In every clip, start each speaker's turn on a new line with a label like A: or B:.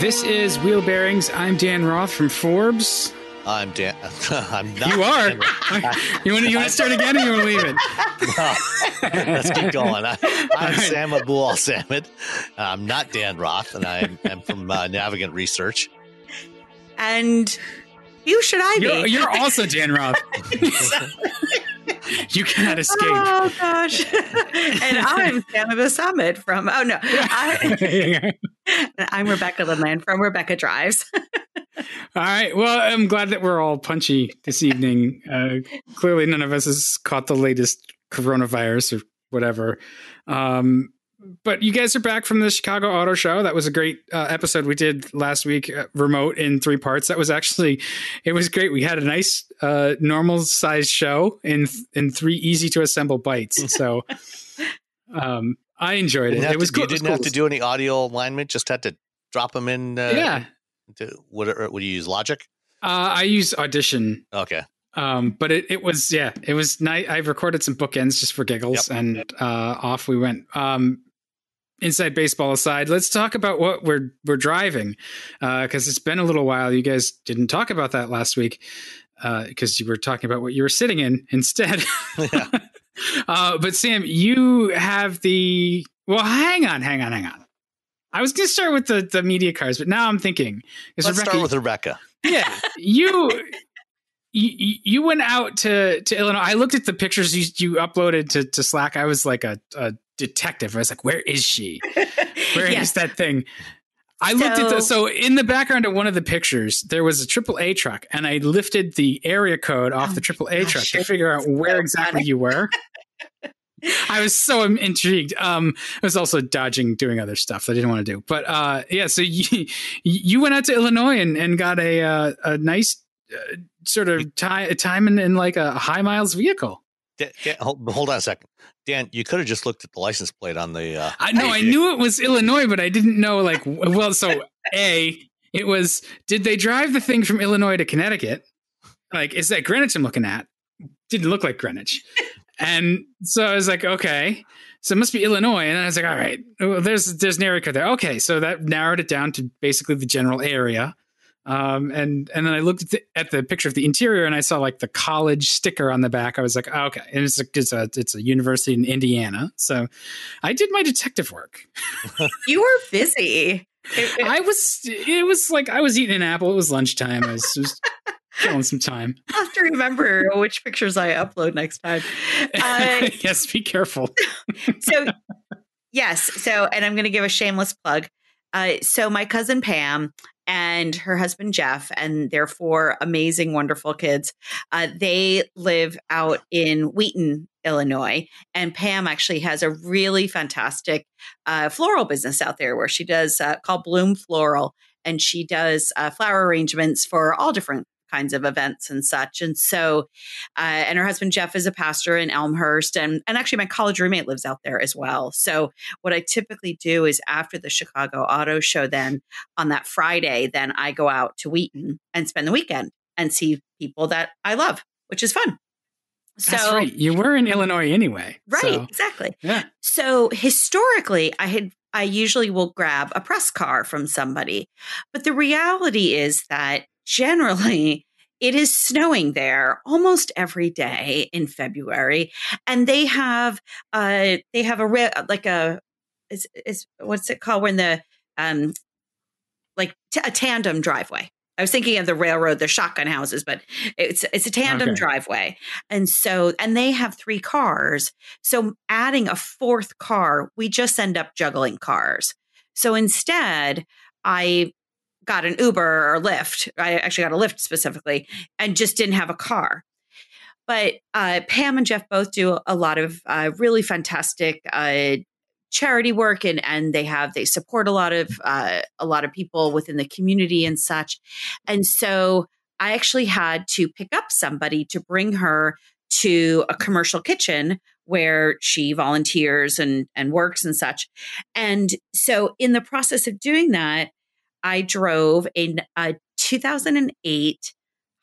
A: This is Wheel Bearings. I'm Dan Roth from Forbes.
B: I'm Dan. I'm not.
A: You are. you want to you want to start again, or you want to leave it?
B: No. Let's keep going. I, I'm Sam Abuelsamid. I'm not Dan Roth, and I'm, I'm from uh, Navigant Research.
C: And who should I be?
A: You're, you're also Dan Roth. you cannot escape.
C: Oh gosh! and I'm Sam of the Summit from. Oh no, I, I'm Rebecca Lindland from Rebecca Drives.
A: All right. Well, I'm glad that we're all punchy this evening. Uh, clearly, none of us has caught the latest coronavirus or whatever. Um, but you guys are back from the Chicago Auto Show. That was a great uh, episode we did last week, uh, remote in three parts. That was actually, it was great. We had a nice, uh, normal sized show in in three easy to assemble bites. So, um, I enjoyed it. It was
B: to,
A: cool.
B: You didn't have to do any audio alignment; just had to drop them in. Uh,
A: yeah.
B: To, what would you use? Logic.
A: Uh, I use Audition.
B: Okay.
A: Um, but it, it was yeah, it was nice. I recorded some bookends just for giggles,
B: Yep.
A: and uh, off we went. Um, inside baseball aside, let's talk about what we're we're driving because it's been a little while. You guys didn't talk about that last week because you were talking about what you were sitting in instead.
B: Yeah.
A: uh, but Sam, you have the well. Hang on, hang on, hang on. I was going to start with the the media cars, but now I'm thinking.
B: Let's
A: Rebecca,
B: start with Rebecca.
A: yeah, you. You, you went out to, to Illinois. I looked at the pictures you, you uploaded to, to Slack. I was like a, a detective. I was like, where is she? Where is
C: Yes.
A: that thing? I looked at the
C: So-
A: so in the background of one of the pictures, there was a triple A truck, and I lifted the area code off
C: Oh
A: the triple A
C: gosh,
A: truck to figure out where exactly you were. I was so intrigued. Um, I was also dodging doing other stuff that I didn't want to do. But uh, yeah, so you you went out to Illinois and, and got a uh, a nice uh, sort of time time in, in like a high miles vehicle.
B: Dan, Dan, hold, hold on a second, Dan. You could have just looked at the license plate on the. Uh,
A: I know I knew it was Illinois, but I didn't know like well. So a it was. Did they drive the thing from Illinois to Connecticut? Like, is that Greenwich I'm looking at? Didn't look like Greenwich, and so I was like, okay, so it must be Illinois. And then I was like, all right, well, there's there's an area there. Okay, so that narrowed it down to basically the general area. Um, and and then I looked at the, at the picture of the interior and I saw like the college sticker on the back. I was like, oh, okay, and it's a, it's a it's a university in Indiana. So I did my detective work.
C: you were busy.
A: I was it was like I was eating an apple. It was lunchtime. I was just killing some time.
C: I'll have to remember which pictures I upload next time. Uh,
A: yes, be careful.
C: so yes so and i'm going to give a shameless plug uh, so my cousin pam and her husband jeff and their four amazing wonderful kids. Uh, they live out in wheaton illinois and pam actually has a really fantastic uh, floral business out there where she does uh, called bloom floral and she does uh, flower arrangements for all different kinds of events and such and so uh, and her husband Jeff is a pastor in Elmhurst, and and actually my college roommate lives out there as well. So what I typically do is after the Chicago Auto Show, then on that Friday, then I go out to Wheaton and spend the weekend and see people that I love, which is fun. So
A: That's right. You were in Illinois anyway.
C: right,
A: so,
C: exactly.
A: yeah.
C: So historically, I had I usually will grab a press car from somebody, but the reality is that generally it is snowing there almost every day in February, and they have uh they have a like a is is what's it called when the um like t- a tandem driveway. I was thinking of the railroad, the shotgun houses, but it's it's a tandem okay. driveway. And so and they have three cars. So adding a fourth car, we just end up juggling cars. So instead, I got an Uber or Lyft. I actually got a Lyft specifically and just didn't have a car. But uh, Pam and Jeff both do a lot of uh, really fantastic uh, charity work and and they have they support a lot of uh, a lot of people within the community and such and so i actually had to pick up somebody to bring her to a commercial kitchen where she volunteers and and works and such and so in the process of doing that i drove a, a 2008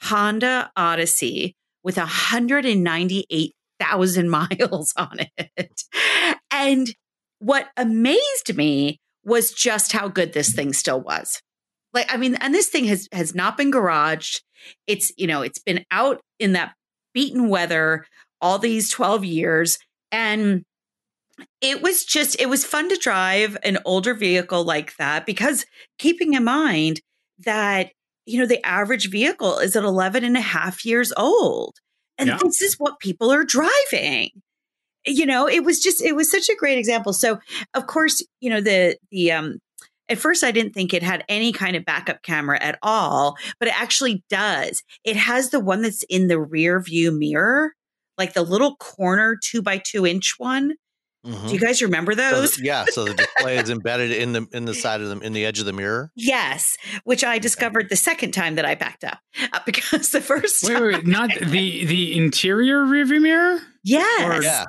C: honda odyssey with 198,000 miles on it. And what amazed me was just how good this thing still was. Like, I mean, and this thing has has not been garaged. It's, you know, it's been out in that beaten weather all these 12 years. And it was just, it was fun to drive an older vehicle like that because keeping in mind that, you know, the average vehicle is at 11 and a half years old. And yeah. this is what people are driving you know, it was just, it was such a great example. So, of course, you know, the, the, um, at first, I didn't think it had any kind of backup camera at all, but it actually does. It has the one that's in the rear view mirror, like the little corner two by two inch one. Mm-hmm. Do you guys remember those?
B: So the, yeah, so the display is embedded in the in the side of them in the edge of the mirror.
C: Yes, which I discovered the second time that I backed up uh, because the first
A: wait, wait, wait, not the the interior rearview mirror.
C: Yes.
B: Or, yeah.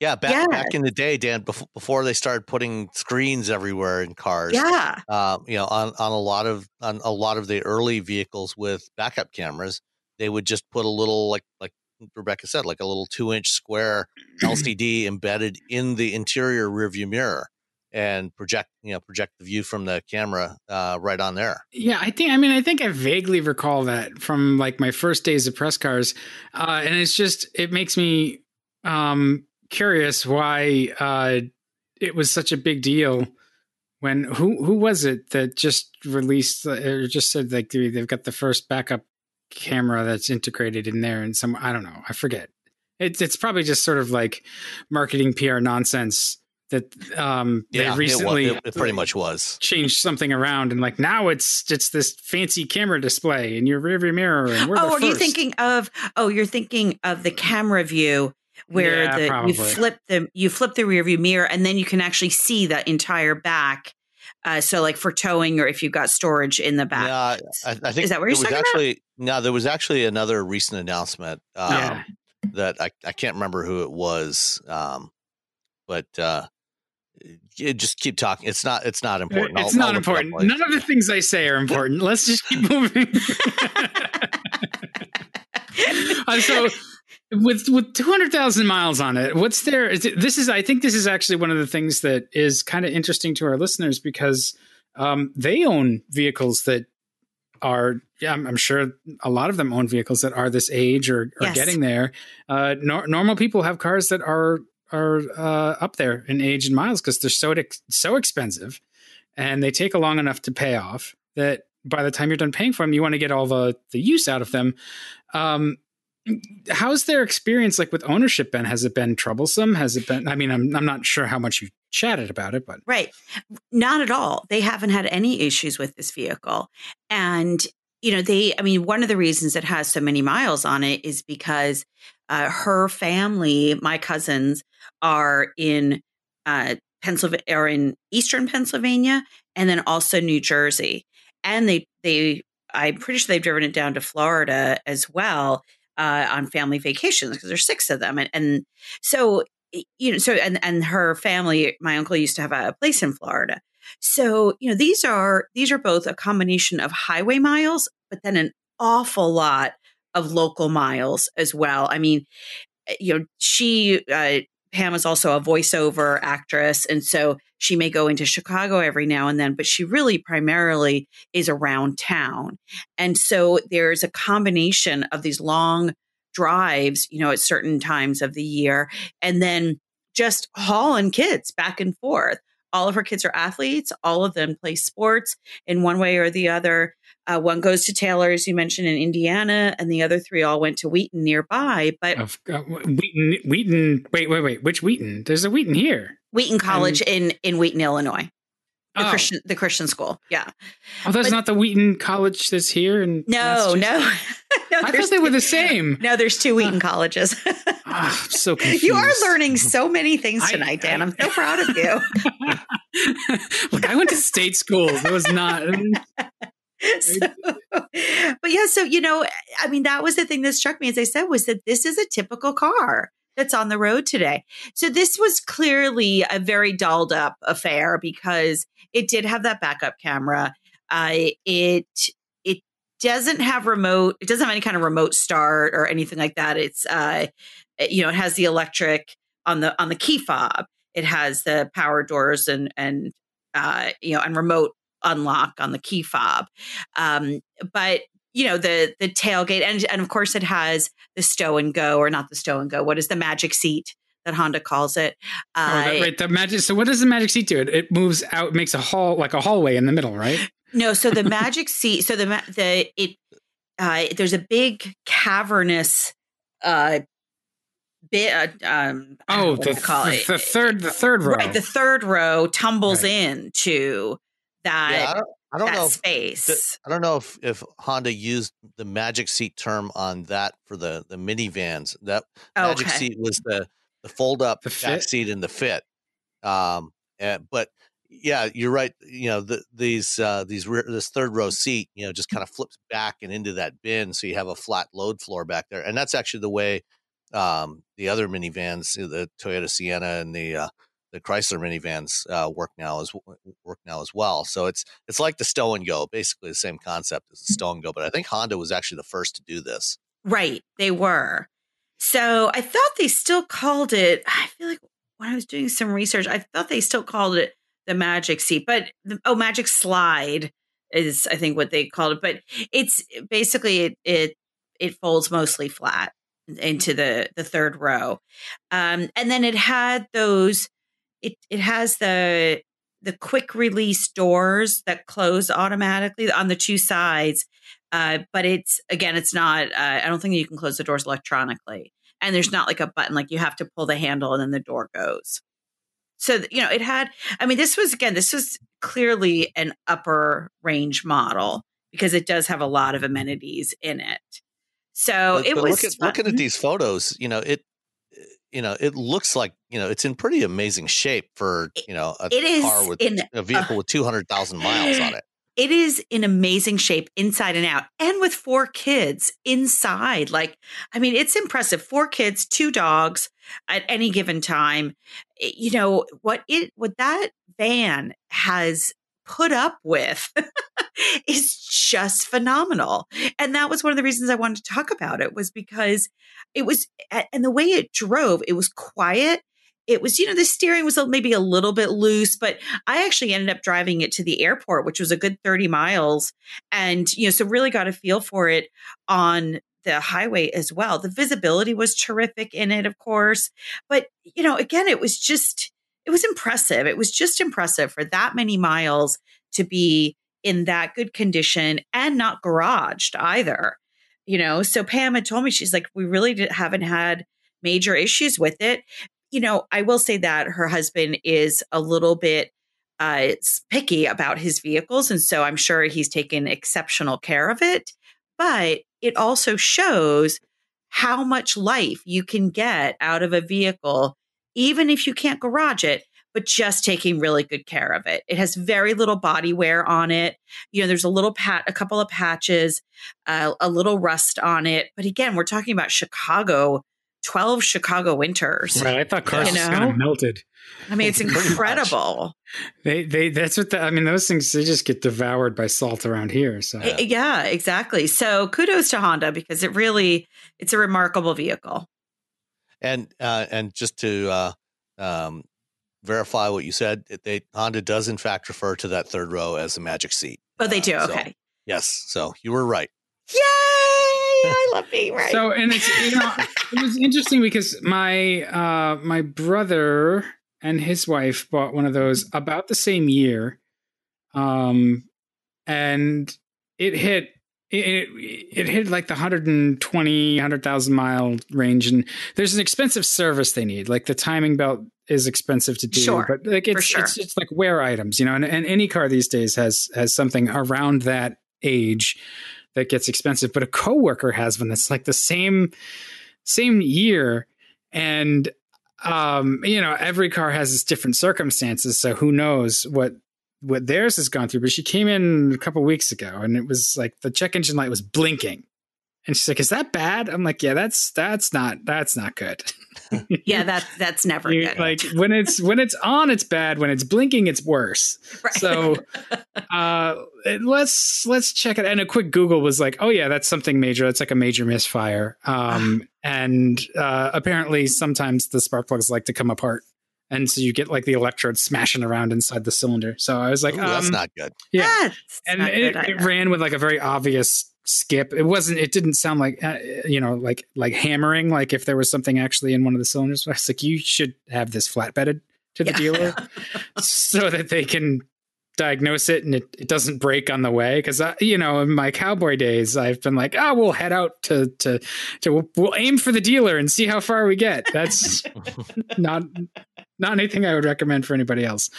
B: Yeah, back yeah. back in the day, Dan, before, before they started putting screens everywhere in cars.
C: Yeah,
B: uh, you know, on, on a lot of on a lot of the early vehicles with backup cameras, they would just put a little like like Rebecca said, like a little two inch square LCD embedded in the interior rearview mirror and project you know project the view from the camera uh, right on there.
A: Yeah, I think I mean I think I vaguely recall that from like my first days of press cars, uh, and it's just it makes me um, curious why uh, it was such a big deal when who who was it that just released or just said like they've got the first backup camera that's integrated in there and some I don't know I forget. It's it's probably just sort of like marketing PR nonsense that um yeah, they recently
B: it, it, pretty much was.
A: changed something around and like now it's it's this fancy camera display in your rearview mirror and we're
C: oh
A: are
C: you thinking of oh you're thinking of the camera view where yeah, the you flip the you flip the rear view mirror and then you can actually see the entire back. Uh, so like for towing or if you've got storage in the back.
B: Yeah, I, I think
C: is that where you're talking
B: actually
C: about?
B: no, there was actually another recent announcement um, yeah. that I, I can't remember who it was, um, but uh, just keep talking. It's not. It's not important.
A: It's I'll, not I'll important. None of the things I say are important. Let's just keep moving. uh, so with with 200,000 miles on it what's there is it, this is i think this is actually one of the things that is kind of interesting to our listeners because um, they own vehicles that are yeah I'm, I'm, sure a lot of them own vehicles that are this age or, or yes. getting there uh, normal people have cars that are are uh, up there in age and miles because they're so so expensive and they take a long enough to pay off that by the time you're done paying for them you want to get all the the use out of them um, how's their experience like with ownership been? Has it been troublesome? Has it been i mean i'm, I'm not sure how much you've chatted about it but
C: right. Not at all. They haven't had any issues with this vehicle. And you know they i mean one of the reasons it has so many miles on it is because uh, her family my cousins are in uh, pennsylvania or in eastern pennsylvania and then also new jersey. And they they i'm pretty sure they've driven it down to florida as well uh, on family vacations because there's six of them, and, and so you know, so and and her family, my uncle used to have a place in Florida. So you know, these are these are both a combination of highway miles, but then an awful lot of local miles as well. I mean, eh, you know, she uh, Pam is also a voiceover actress. And so she may go into Chicago every now and then, but she really primarily is around town. And so there's a combination of these long drives, you know, at certain times of the year, and then just hauling kids back and forth. All of her kids are athletes. All of them play sports in one way or the other. Uh, one goes to Taylor, as you mentioned, in Indiana, and the other three all went to Wheaton nearby. But
A: Of, uh, Wheaton, Wheaton. Wait, wait, wait. Which Wheaton? There's a Wheaton here.
C: Wheaton College in in Wheaton, Illinois, the
A: Oh.
C: Christian the Christian school. Yeah.
A: Oh, that's
C: but-
A: not the Wheaton College that's here. And
C: No, no, no.
A: I thought they were the same.
C: No, there's two Wheaton colleges.
A: Ah, I'm so confused.
C: you are learning so many things
A: I-
C: tonight, Dan.
A: I-
C: I'm so proud of you.
A: Look, I went to state schools. It was not.
C: so, but yeah, so you know, I mean, that was the thing that struck me, as I said, was that this is a typical car that's on the road today. So this was clearly a very dolled up affair because it did have that backup camera. Uh, it it doesn't have remote. It doesn't have any kind of remote start or anything like that. It's uh, you know, it has the electric on the on the key fob. It has the power doors and and uh, you know and remote unlock on the key fob. Um, but you know the the tailgate and and of course it has the stow and go or not the stow and go. What is the magic seat that Honda calls it?
A: Oh,
C: Uh,
A: that, right. The magic. So, what does the magic seat do? It, it moves out, makes a hall like a hallway in the middle, right?
C: No, so the magic seat. So the the it uh, there's a big cavernous uh bit. Uh, um, I don't know
A: Oh, the, the,
C: it.
A: the third, the third row.
C: Right, the third row tumbles
A: Right.
C: into that
B: yeah, I don't, I don't know. If,
C: space.
B: I don't know if, if Honda used the magic seat term on that for the the minivans. That magic
C: okay.
B: seat was the the fold up
A: The
B: back
A: fit?
B: seat and the fit. Um, and, but yeah, you're right. You know, the, these uh, these rear, this third row seat, you know, just kind of flips back and into that bin, so you have a flat load floor back there, and that's actually the way um, the other minivans, the Toyota Sienna and the uh, the Chrysler minivans uh, work now as work now as well. So it's it's like the stow and go, basically the same concept as the stow and go. But I think Honda was actually the first to do this.
C: Right, they were. So I thought they still called it. I feel like when I was doing some research, I thought they still called it the magic seat, but the, oh, magic slide is I think what they called it. But it's basically it it it folds mostly flat into the the third row, um, and then it had those. It it has the the quick release doors that close automatically on the two sides uh, but it's again, it's not. Uh, I don't think you can close the doors electronically, and there's not like a button like you have to pull the handle and then the door goes. So you know, it had. I mean, this was again, this was clearly an upper range model because it does have a lot of amenities in it. So
B: But-
C: it
B: but
C: was
B: look at, looking at these photos. You know it. You know it looks like you know it's in pretty amazing shape for you know a
C: It is
B: car with
C: in
B: a vehicle with two hundred thousand miles on it.
C: it is in amazing shape inside and out and with four kids inside like i mean it's impressive four kids two dogs at any given time It- you know what it what that van has put up with is just phenomenal and that was one of the reasons i wanted to talk about it was because it was and the way it drove it was quiet it was you know the steering was maybe a little bit loose but I actually ended up driving it to the airport, which was a good 30 miles. And, you know, so really got a feel for it on the highway as well. The visibility was terrific in it, of course. But, you know, again, it was just, it was impressive. It was just impressive for that many miles to be in that good condition and not garaged either. You know, so Pam had told me, she's like, we really did, haven't had major issues with it. You know, I will say that her husband is a little bit uh, picky about his vehicles. And so I'm sure he's taken exceptional care of it. But it also shows how much life you can get out of a vehicle, even if you can't garage it, but just taking really good care of it. It has very little body wear on it. You know, there's a little pat, a couple of patches, uh, a little rust on it. But again, we're talking about Chicago, 12 Chicago winters.
A: Right. I thought cars
C: You
A: just kind of melted.
C: I mean, it's incredible.
A: They, they, that's what the, I mean, those things, they just get devoured by salt around here. So,
C: I- Yeah, exactly. So kudos to Honda because it really it's a remarkable vehicle.
B: And uh, and just to uh, um, verify what you said. It, they Honda does in fact refer to that third row as the magic seat.
C: Oh, they do.
B: Uh, so-
C: okay.
B: yes, so you were right.
C: Yay! I love being right.
A: So and it's you know it was interesting because my uh my brother and his wife bought one of those about the same year, um, and it hit it it hit like the 120 100,000 mile range and there's an expensive service they need like the timing belt is expensive to do
C: Sure,
A: but like it's
C: sure.
A: it's it's like wear items you know and, and any car these days has has something around that age that gets expensive but a coworker has one that's like the same same year and um you know every car has its different circumstances so who knows what what theirs has gone through but she came in a couple weeks ago and it was like the check engine light was blinking. And she's like is that bad? I'm like yeah that's that's not that's not good.
C: Yeah, that that's never good.
A: like when it's when it's on it's bad. When it's blinking it's worse.
C: Right.
A: so uh let's let's check it. And a quick google was like oh yeah that's something major. That's like a major misfire. Um and uh apparently sometimes the spark plugs like to come apart and so you get like the electrodes smashing around inside the cylinder. So i was like
B: Ooh, that's
A: um,
B: not good.
A: yeah.
C: That's
A: and it,
C: good
A: it ran with like a very obvious skip. It wasn't it didn't sound like uh, you know like like hammering like if there was something actually in one of the cylinders. I was like you should have this flatbedded to the
C: Yeah.
A: dealer so that they can diagnose it and it, it doesn't break on the way. Because you know in my cowboy days i've been like oh we'll head out to to to we'll, we'll aim for the dealer and see how far we get. That's not not anything i would recommend for anybody else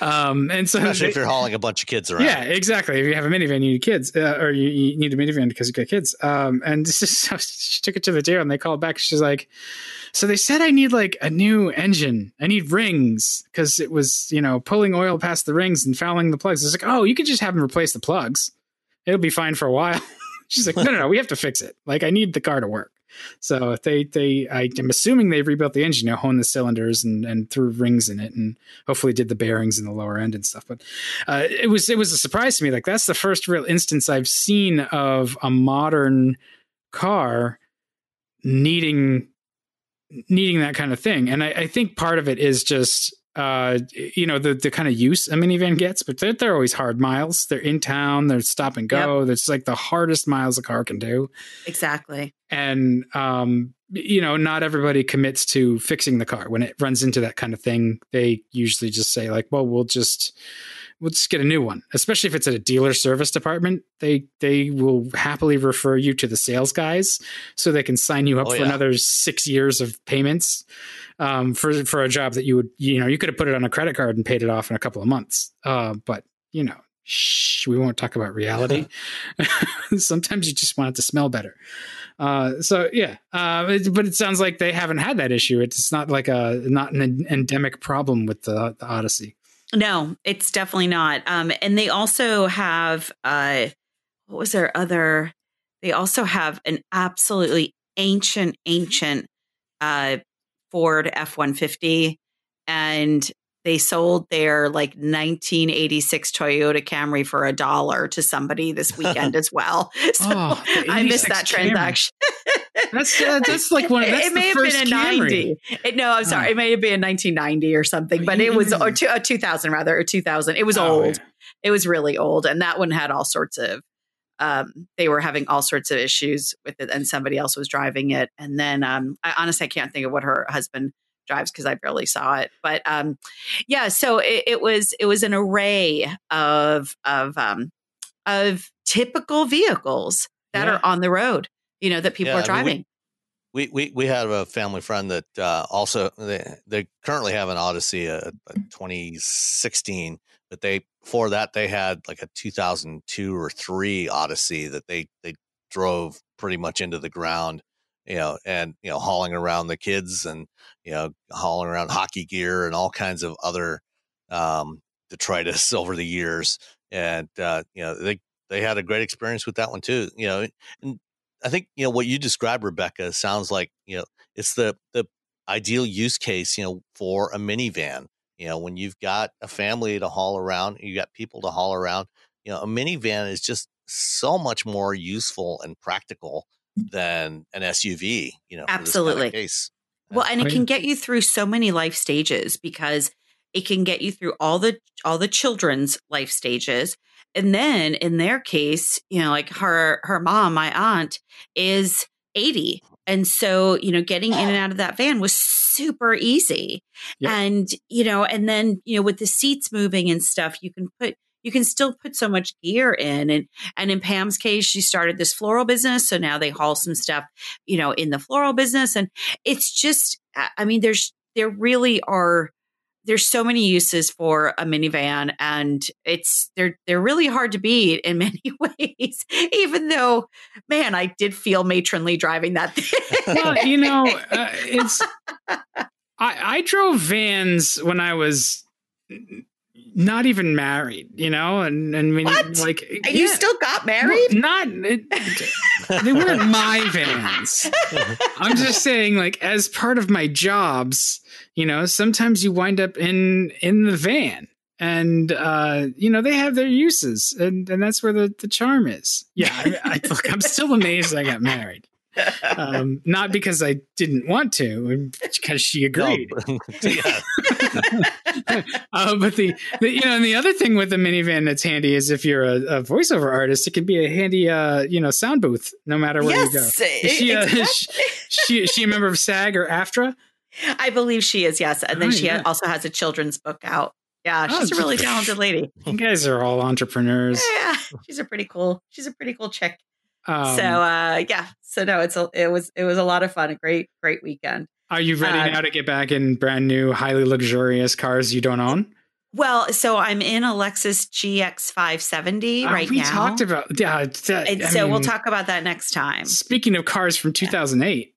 A: um and so
B: Especially
A: they-
B: if you're hauling a bunch of kids around.
A: yeah, exactly. If you have a minivan, you need kids, uh, or you, you need a minivan because you got kids. Um, and this is, she took it to the dealer, and they called back. She's like, "So they said I need like a new engine. I need rings because it was you know pulling oil past the rings and fouling the plugs." It's like, "Oh, you could just have them replace the plugs. It'll be fine for a while." She's like, "No, no, no. We have to fix it. Like, I need the car to work." So they they I am assuming they rebuilt the engine, you know, honed the cylinders and and threw rings in it, and hopefully did the bearings in the lower end and stuff. But uh, it was it was a surprise to me. Like that's the first real instance I've seen of a modern car needing needing that kind of thing. And I, I think part of it is just uh, you know the the kind of use a minivan gets, but they're, they're always hard miles. They're in town. They're stop and go. That's like the hardest miles a car can do
C: exactly.
A: and um you know not everybody commits to fixing the car when it runs into that kind of thing they usually just say like well we'll just we'll just get a new one especially if it's at a dealer service department they they will happily refer you to the sales guys so they can sign you up
B: Oh,
A: for
B: yeah.
A: another six years of payments um for for a job that you would you know you could have put it on a credit card and paid it off in a couple of months uh but you know shh we won't talk about reality sometimes you just want it to smell better uh, so yeah, uh, it- but it sounds like they haven't had that issue. It's not like a not an endemic problem with the, the Odyssey.
C: No, it's definitely not. Um, and they also have uh, what was their other? They also have an absolutely ancient, ancient uh, Ford F one fifty, and they sold their like 1986 Toyota Camry for a dollar to somebody this weekend as well. So
A: Oh,
C: I missed that transaction.
A: That's uh, that's like one. Of, that's
C: it may
A: the
C: have
A: first
C: been a
A: Camry.
C: 90. It- no, I'm sorry.
A: Oh.
C: It may have been a 1990 or something, but it was or two, uh, 2000 rather, or 2000. It was
A: Oh,
C: old.
A: yeah.
C: It was really old, and that one had all sorts of. Um, they were having all sorts of issues with it, and somebody else was driving it. And then, um, I honestly I can't think of what her husband drives because I barely saw it. But um, yeah, so it, it was it was an array of of um, of typical vehicles that
A: Yeah.
C: are on the road. You know that people
B: Yeah,
C: are
B: I mean, we-
C: driving.
B: We, we we have a family friend that uh, also they, they currently have an Odyssey, a, a 2016, but they before that they had like a 2002 or three Odyssey that they they drove pretty much into the ground, you know, and you know hauling around the kids and you know hauling around hockey gear and all kinds of other um, detritus over the years, and uh, you know they they had a great experience with that one too, you know, and I think you know what you described, Rebecca, sounds like you know it's the the ideal use case, you know, for a minivan. You know, when you've got a family to haul around, you got people to haul around. You know, a minivan is just so much more useful and practical than an SUV. You know, this kind of
C: Absolutely.
B: case.
C: Well, and it can get you through so many life stages because it can get you through all the all the children's life stages. And then in their case, you know, like her her mom, my aunt, is 80. And so, you know, getting in and out of that van was super easy.
A: Yep.
C: And, you know, and then, you know, with the seats moving and stuff, you can put you can still put so much gear in and and in Pam's case she started this floral business so now they haul some stuff you know in the floral business and it's just I- mean there's there really are there's so many uses for a minivan and it's they're they're really hard to beat in many ways even though man I did feel matronly driving that thing.
A: well, you know, uh, it's. I, I drove vans when I was not even married, you know, and and when,
C: What?
A: like
C: and you still got
A: Well,
C: married
A: not it, they weren't my vans. I'm just saying, like, as part of my jobs, you know, sometimes you wind up in in the van. And uh, you know they have their uses, and, and that's where the, the charm is. Yeah, I, I, look, I'm still amazed I got married. Um, not because I didn't want to, because she agreed.
B: No, yeah.
A: uh, but the, the you know, and the other thing with the minivan that's handy is if you're a, a voiceover artist, it can be a handy uh, you know sound booth no matter where you go.
C: yes
A: Is she, uh,
C: exactly.
A: She is she a member of SAG or AFTRA?
C: I believe she is yes and then
A: Oh,
C: she
A: yeah.
C: also has a children's book out yeah
A: Oh,
C: she's a really talented lady
A: You guys are all entrepreneurs.
C: yeah she's a pretty cool she's a pretty cool chick
A: Um,
C: so uh yeah so no it's a it was it was a lot of fun a great great weekend
A: are you ready
C: uh,
A: now to get back in brand new, highly luxurious cars you don't own?
C: Well so i'm in a lexus gx 570
A: Uh,
C: right
A: we
C: now We
A: talked about yeah. that-
C: and
A: I
C: so we'll talk about that next time
A: Speaking of cars from 2008,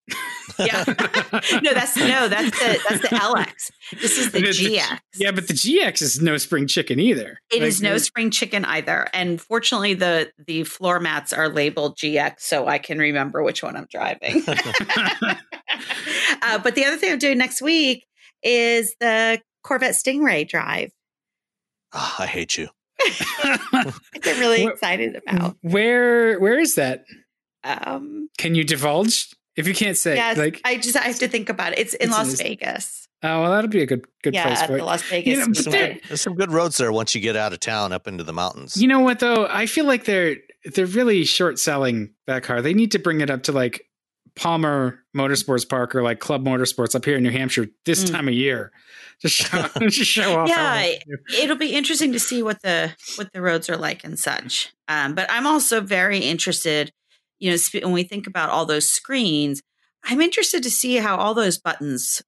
C: yeah no that's no that's the that's the lx this is the
A: The- the-
C: gx
A: yeah, but the GX is no spring chicken either.
C: It is
A: Like,
C: no spring chicken either, and fortunately, the the floor mats are labeled GX, so I can remember which one I'm driving. uh, but the other thing I'm doing next week is the Corvette Stingray drive.
B: Ah, I hate you.
C: I'm really
A: What-
C: excited about.
A: Where where is that?
C: Um,
A: Can you divulge? If you can't say,
C: yes,
A: like,
C: I just I have to think about it. It's in
A: It's
C: Las
A: in-
C: Vegas.
A: oh well, that'll be a good good
C: yeah,
A: place for
C: the
A: it.
C: Las Vegas.
A: know,
B: There's some, good, there's some good roads there once you get out of town up into the mountains.
A: You know what though? I feel like they're they're really short selling that car. They need to bring it up to like Palmer Motorsports Park or like Club Motorsports up here in New Hampshire this
C: Mm.
A: time of year. Just show, just show off.
C: Yeah,
A: well they do.
C: it'll be interesting to see what the what the roads are like and such. Um, but I'm also very interested. You know, when we think about all those screens, I'm interested to see how all those buttons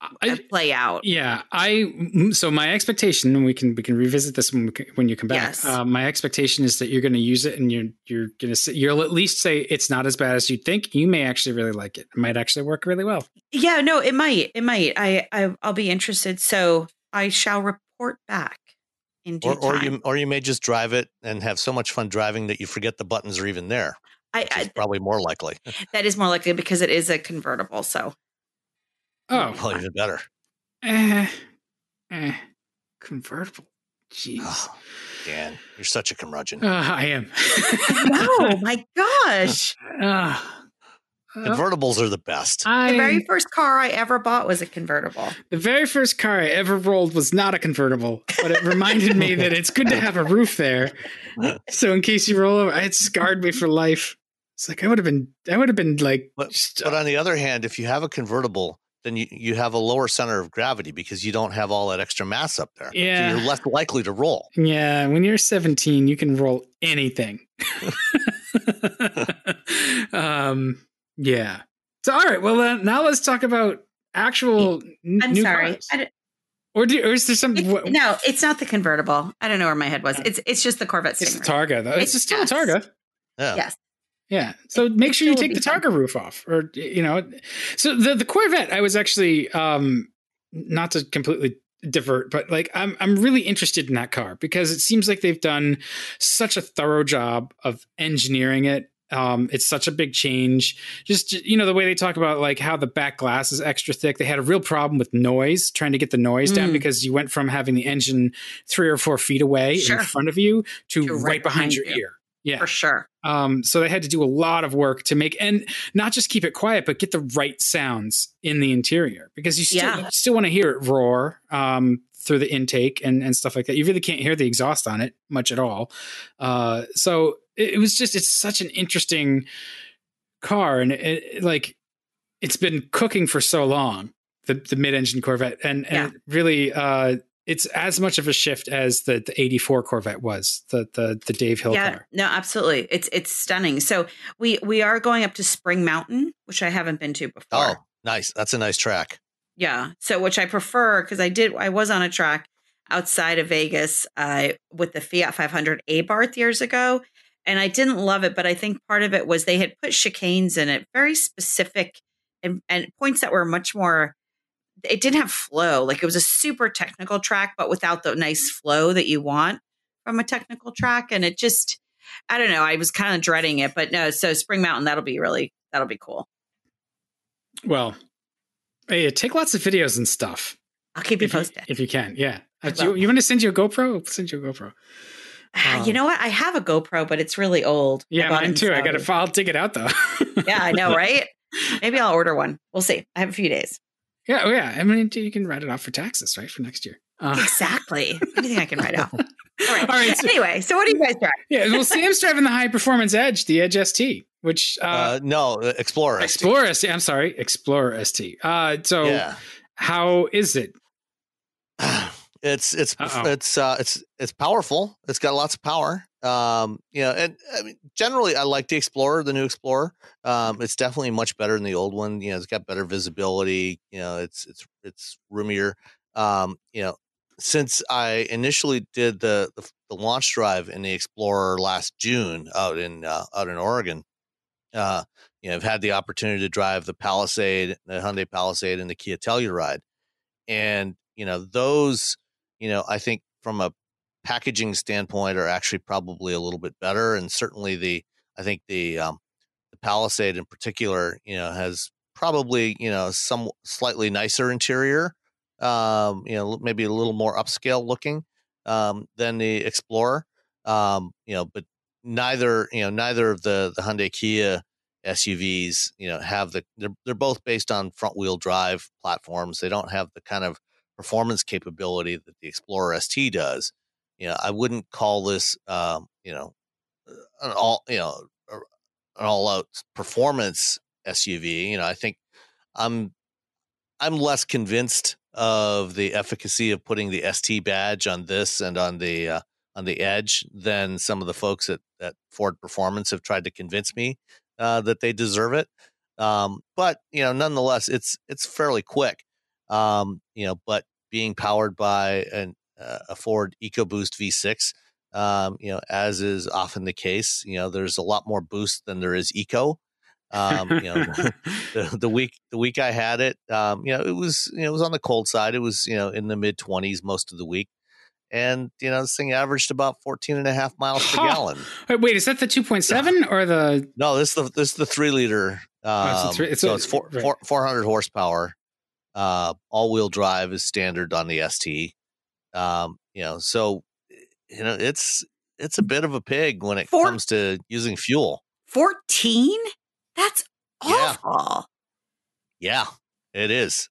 A: I-
C: play out.
A: Yeah, I mm, so my expectation, and we can we can revisit this when we, when you come back.
C: Yes.
A: Uh, my expectation is that you're going to use it, and you're you're going to say, you'll at least say it's not as bad as you think. You may actually really like it. It might actually work really well.
C: Yeah, no, it might, it might. I, I I'll be interested. So I shall report back in due
B: or, or
C: time.
B: you or you may just drive it and have so much fun driving that you forget the buttons are even there.
C: I,
B: Which is
C: I,
B: probably more likely.
C: that is more likely because it is a convertible. So
A: Oh,
B: Well, even better.
A: eh, eh, convertible. Jeez,
B: Oh, Dan, you're such a curmudgeon.
A: Uh, I am.
C: no, my gosh.
A: Uh,
B: Convertibles are the best.
A: I,
C: The very first car I ever bought was a convertible.
A: The very first car I ever rolled was not a convertible, but it reminded me that it's good to have a roof there. So in case you roll over, it scarred me for life. It's like I would have been, I would have been like,
B: But,
A: just-
B: but on the other hand, if you have a convertible, then you, you have a lower center of gravity because you don't have all that extra mass up there.
A: Yeah.
B: So you're less likely to roll.
A: yeah, when you're 17, you can roll anything. um, yeah. So all right, well uh, now let's talk about actual n-
C: I'm
A: new
C: sorry.
A: cars.
C: I don't-
A: Or, do, or is there some?
C: it's-
A: what-
C: no, it's not the convertible. I don't know where my head was. It's it's just the Corvette
A: it's the
C: Stingray.
A: Targa though. It's,
C: It's
A: still
C: yes.
A: a Targa.
B: Yeah.
C: Yes.
A: Yeah. So make sure you take the
C: fun.
A: Targa roof off, or you know. So the the Corvette, I was actually um not to completely divert, but like I'm I'm really interested in that car because it seems like they've done such a thorough job of engineering it. Um, it's such a big change. Just you know the way they talk about like how the back glass is extra thick. They had a real problem with noise, trying to get the noise down
C: Mm.
A: because you went from having the engine three or four feet away
C: Sure.
A: in front of you to,
C: To
A: right,
C: right
A: behind,
C: behind
A: your
C: you.
A: ear. Yeah.
C: for sure.
A: Um, so they had to do a lot of work to make and not just keep it quiet, but get the right sounds in the interior because you still
C: Yeah.
A: you still want to hear it roar um, through the intake and, and stuff like that. You really can't hear the exhaust on it much at all. Uh, so it, it was just it's such an interesting car and it, it- like it's been cooking for so long the the mid-engine Corvette and and it really uh, it's as much of a shift as the, the 84 Corvette was the the the Dave Hill
C: yeah,
A: car.
C: no, absolutely. It's it's stunning. So we we are going up to Spring Mountain, which I haven't been to before.
B: Oh, nice. That's a nice track.
C: Yeah. So which I prefer because I did I was on a track outside of Vegas uh, with the Fiat 500 Abarth years ago, and I didn't love it. But I think part of it was they had put chicanes in it, very specific, and, and points that were much more. It didn't have flow. Like it was a super technical track, but without the nice flow that you want from a technical track. And it just, I don't know. I was kind of dreading it, but no. So Spring Mountain, that'll be really that'll be cool.
A: Well, hey, take lots of videos and stuff
C: I'll keep you
A: if you,
C: posted.
A: if you can. Yeah. Uh, do you, you want to send you a GoPro? I'll send you a GoPro. Um,
C: you know what? I have a GoPro, but it's really old.
A: Yeah, mine
C: in
A: too. I got to. I'll dig it out though.
C: Yeah, I know, right? Maybe I'll order one. We'll see. I have a few days.
A: Yeah. Oh, yeah. I mean, you can write it off for taxes, right, for next year. Uh,
C: Exactly. Anything I can write off. All right.
A: All right, so-
C: anyway, so what do you guys drive?
A: yeah. Well, Sam's driving the high performance Edge, the Edge ST, which uh,
B: Uh, no, uh, Explorer. ST.
A: Explorer ST. I'm sorry, Explorer ST. Uh, so
B: Yeah.
A: how is it?
B: it's it's
A: Uh-oh.
B: it's uh it's it's powerful. It's got lots of power. Um, you know, and I mean, generally, I like the Explorer, the new Explorer. Um, it's definitely much better than the old one. You know, it's got better visibility. You know, it's it's it's roomier. Um, you know, since I initially did the the, the launch drive in the Explorer last June out in uh, out in Oregon, uh, you know, I've had the opportunity to drive the Palisade, the Hyundai Palisade, and the Kia Telluride, and you know those you know, I think from a packaging standpoint are actually probably a little bit better. And certainly the, I think the, um, the Palisade in particular, you know, has probably, you know, some slightly nicer interior, um, you know, maybe a little more upscale looking, um, than the Explorer. Um, you know, but neither, you know, neither of the, the Hyundai Kia SUVs, you know, have the, they're, they're both based on front wheel drive platforms. They don't have the kind of performance capability that the Explorer ST does. You know, I wouldn't call this, um, you know, an all, you know, an all out performance SUV. You know, I think I'm, I'm less convinced of the efficacy of putting the ST badge on this and on the uh, on the Edge than some of the folks at, at Ford Performance have tried to convince me uh, that they deserve it. Um, but you know, nonetheless, it's it's fairly quick um, you know, but being powered by an, uh, a Ford EcoBoost V6, um, you know, as is often the case, you know, there's a lot more boost than there is eco. Um, you know, the, the week the week I had it, um, you know, it was you know it was on the cold side. It was you know in the mid 20s most of the week, and you know this thing averaged about 14 and a half miles per gallon.
A: Wait, is that the 2.7 or the?
B: No, this is the this is the three liter. Um,
A: Oh, it's three- it's
B: so
A: a-
B: it's four,
A: right.
B: four, 400 horsepower. Uh, all wheel drive is standard on the ST. Um, you know, so you know it's it's a bit of a pig when it
C: Four-
B: comes to using fuel.
C: 14? That's
B: Yeah.
C: awful.
B: Yeah, it is.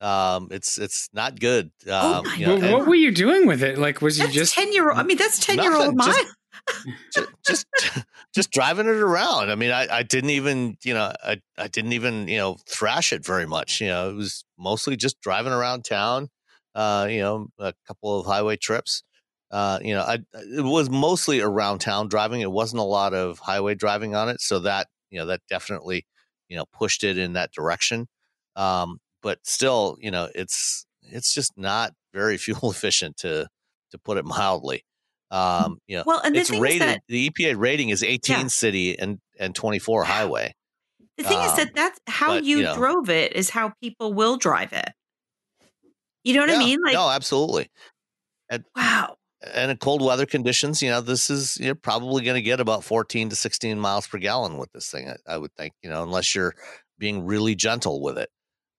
B: Um, it's it's not good. Um,
C: Oh
B: you know,
A: Well, what were you doing with it? Like, was you just
C: 10 year old. I mean, that's 10 year old
B: Nothing, just-
C: mine.
B: just just driving it around. I mean, I, I didn't even you know I I didn't even you know thrash it very much. You know, it was mostly just driving around town. Uh, you know, a couple of highway trips. Uh, you know, I it was mostly around town driving. It wasn't a lot of highway driving on it, so that you know that definitely you know pushed it in that direction. Um, but still, you know, it's it's just not very fuel efficient to to put it mildly. Um, you know,
C: Well, and the
B: it's rated.
C: that-
B: the EPA rating is 18
C: Yeah.
B: city and and 24 highway.
C: The thing is
B: Um,
C: that that's how
B: but,
C: you
B: you know.
C: drove it is how people will drive it. You know what I mean? Like,
B: no, absolutely.
C: And, wow.
B: And in cold weather conditions, you know, this is you're probably going to get about 14 to 16 miles per gallon with this thing. I, I would think, you know, unless you're being really gentle with it.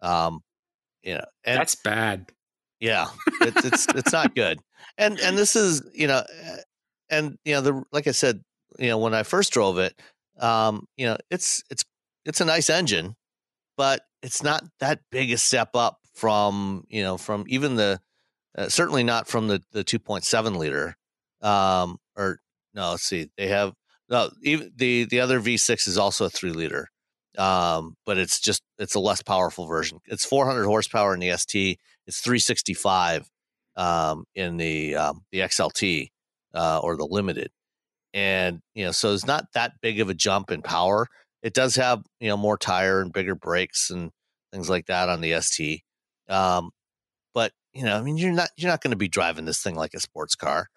B: Um, you know, and
A: that's bad.
B: Yeah, it's it's it's not good. And and this is you know, uh, and you know the like I said, you know when I first drove it, um, you know it's it's it's a nice engine, but it's not that big a step up from you know from even the uh, certainly not from the the 2.7 liter um or no let's see they have no even the the other v6 is also a 3 liter um but it's just it's a less powerful version. It's 400 horsepower in the st it's 365 um in the um the xlt uh or the limited. And you know so it's not that big of a jump in power. It does have you know more tire and bigger brakes and things like that on the st um but you know, I mean, you're not you're not going to be driving this thing like a sports car,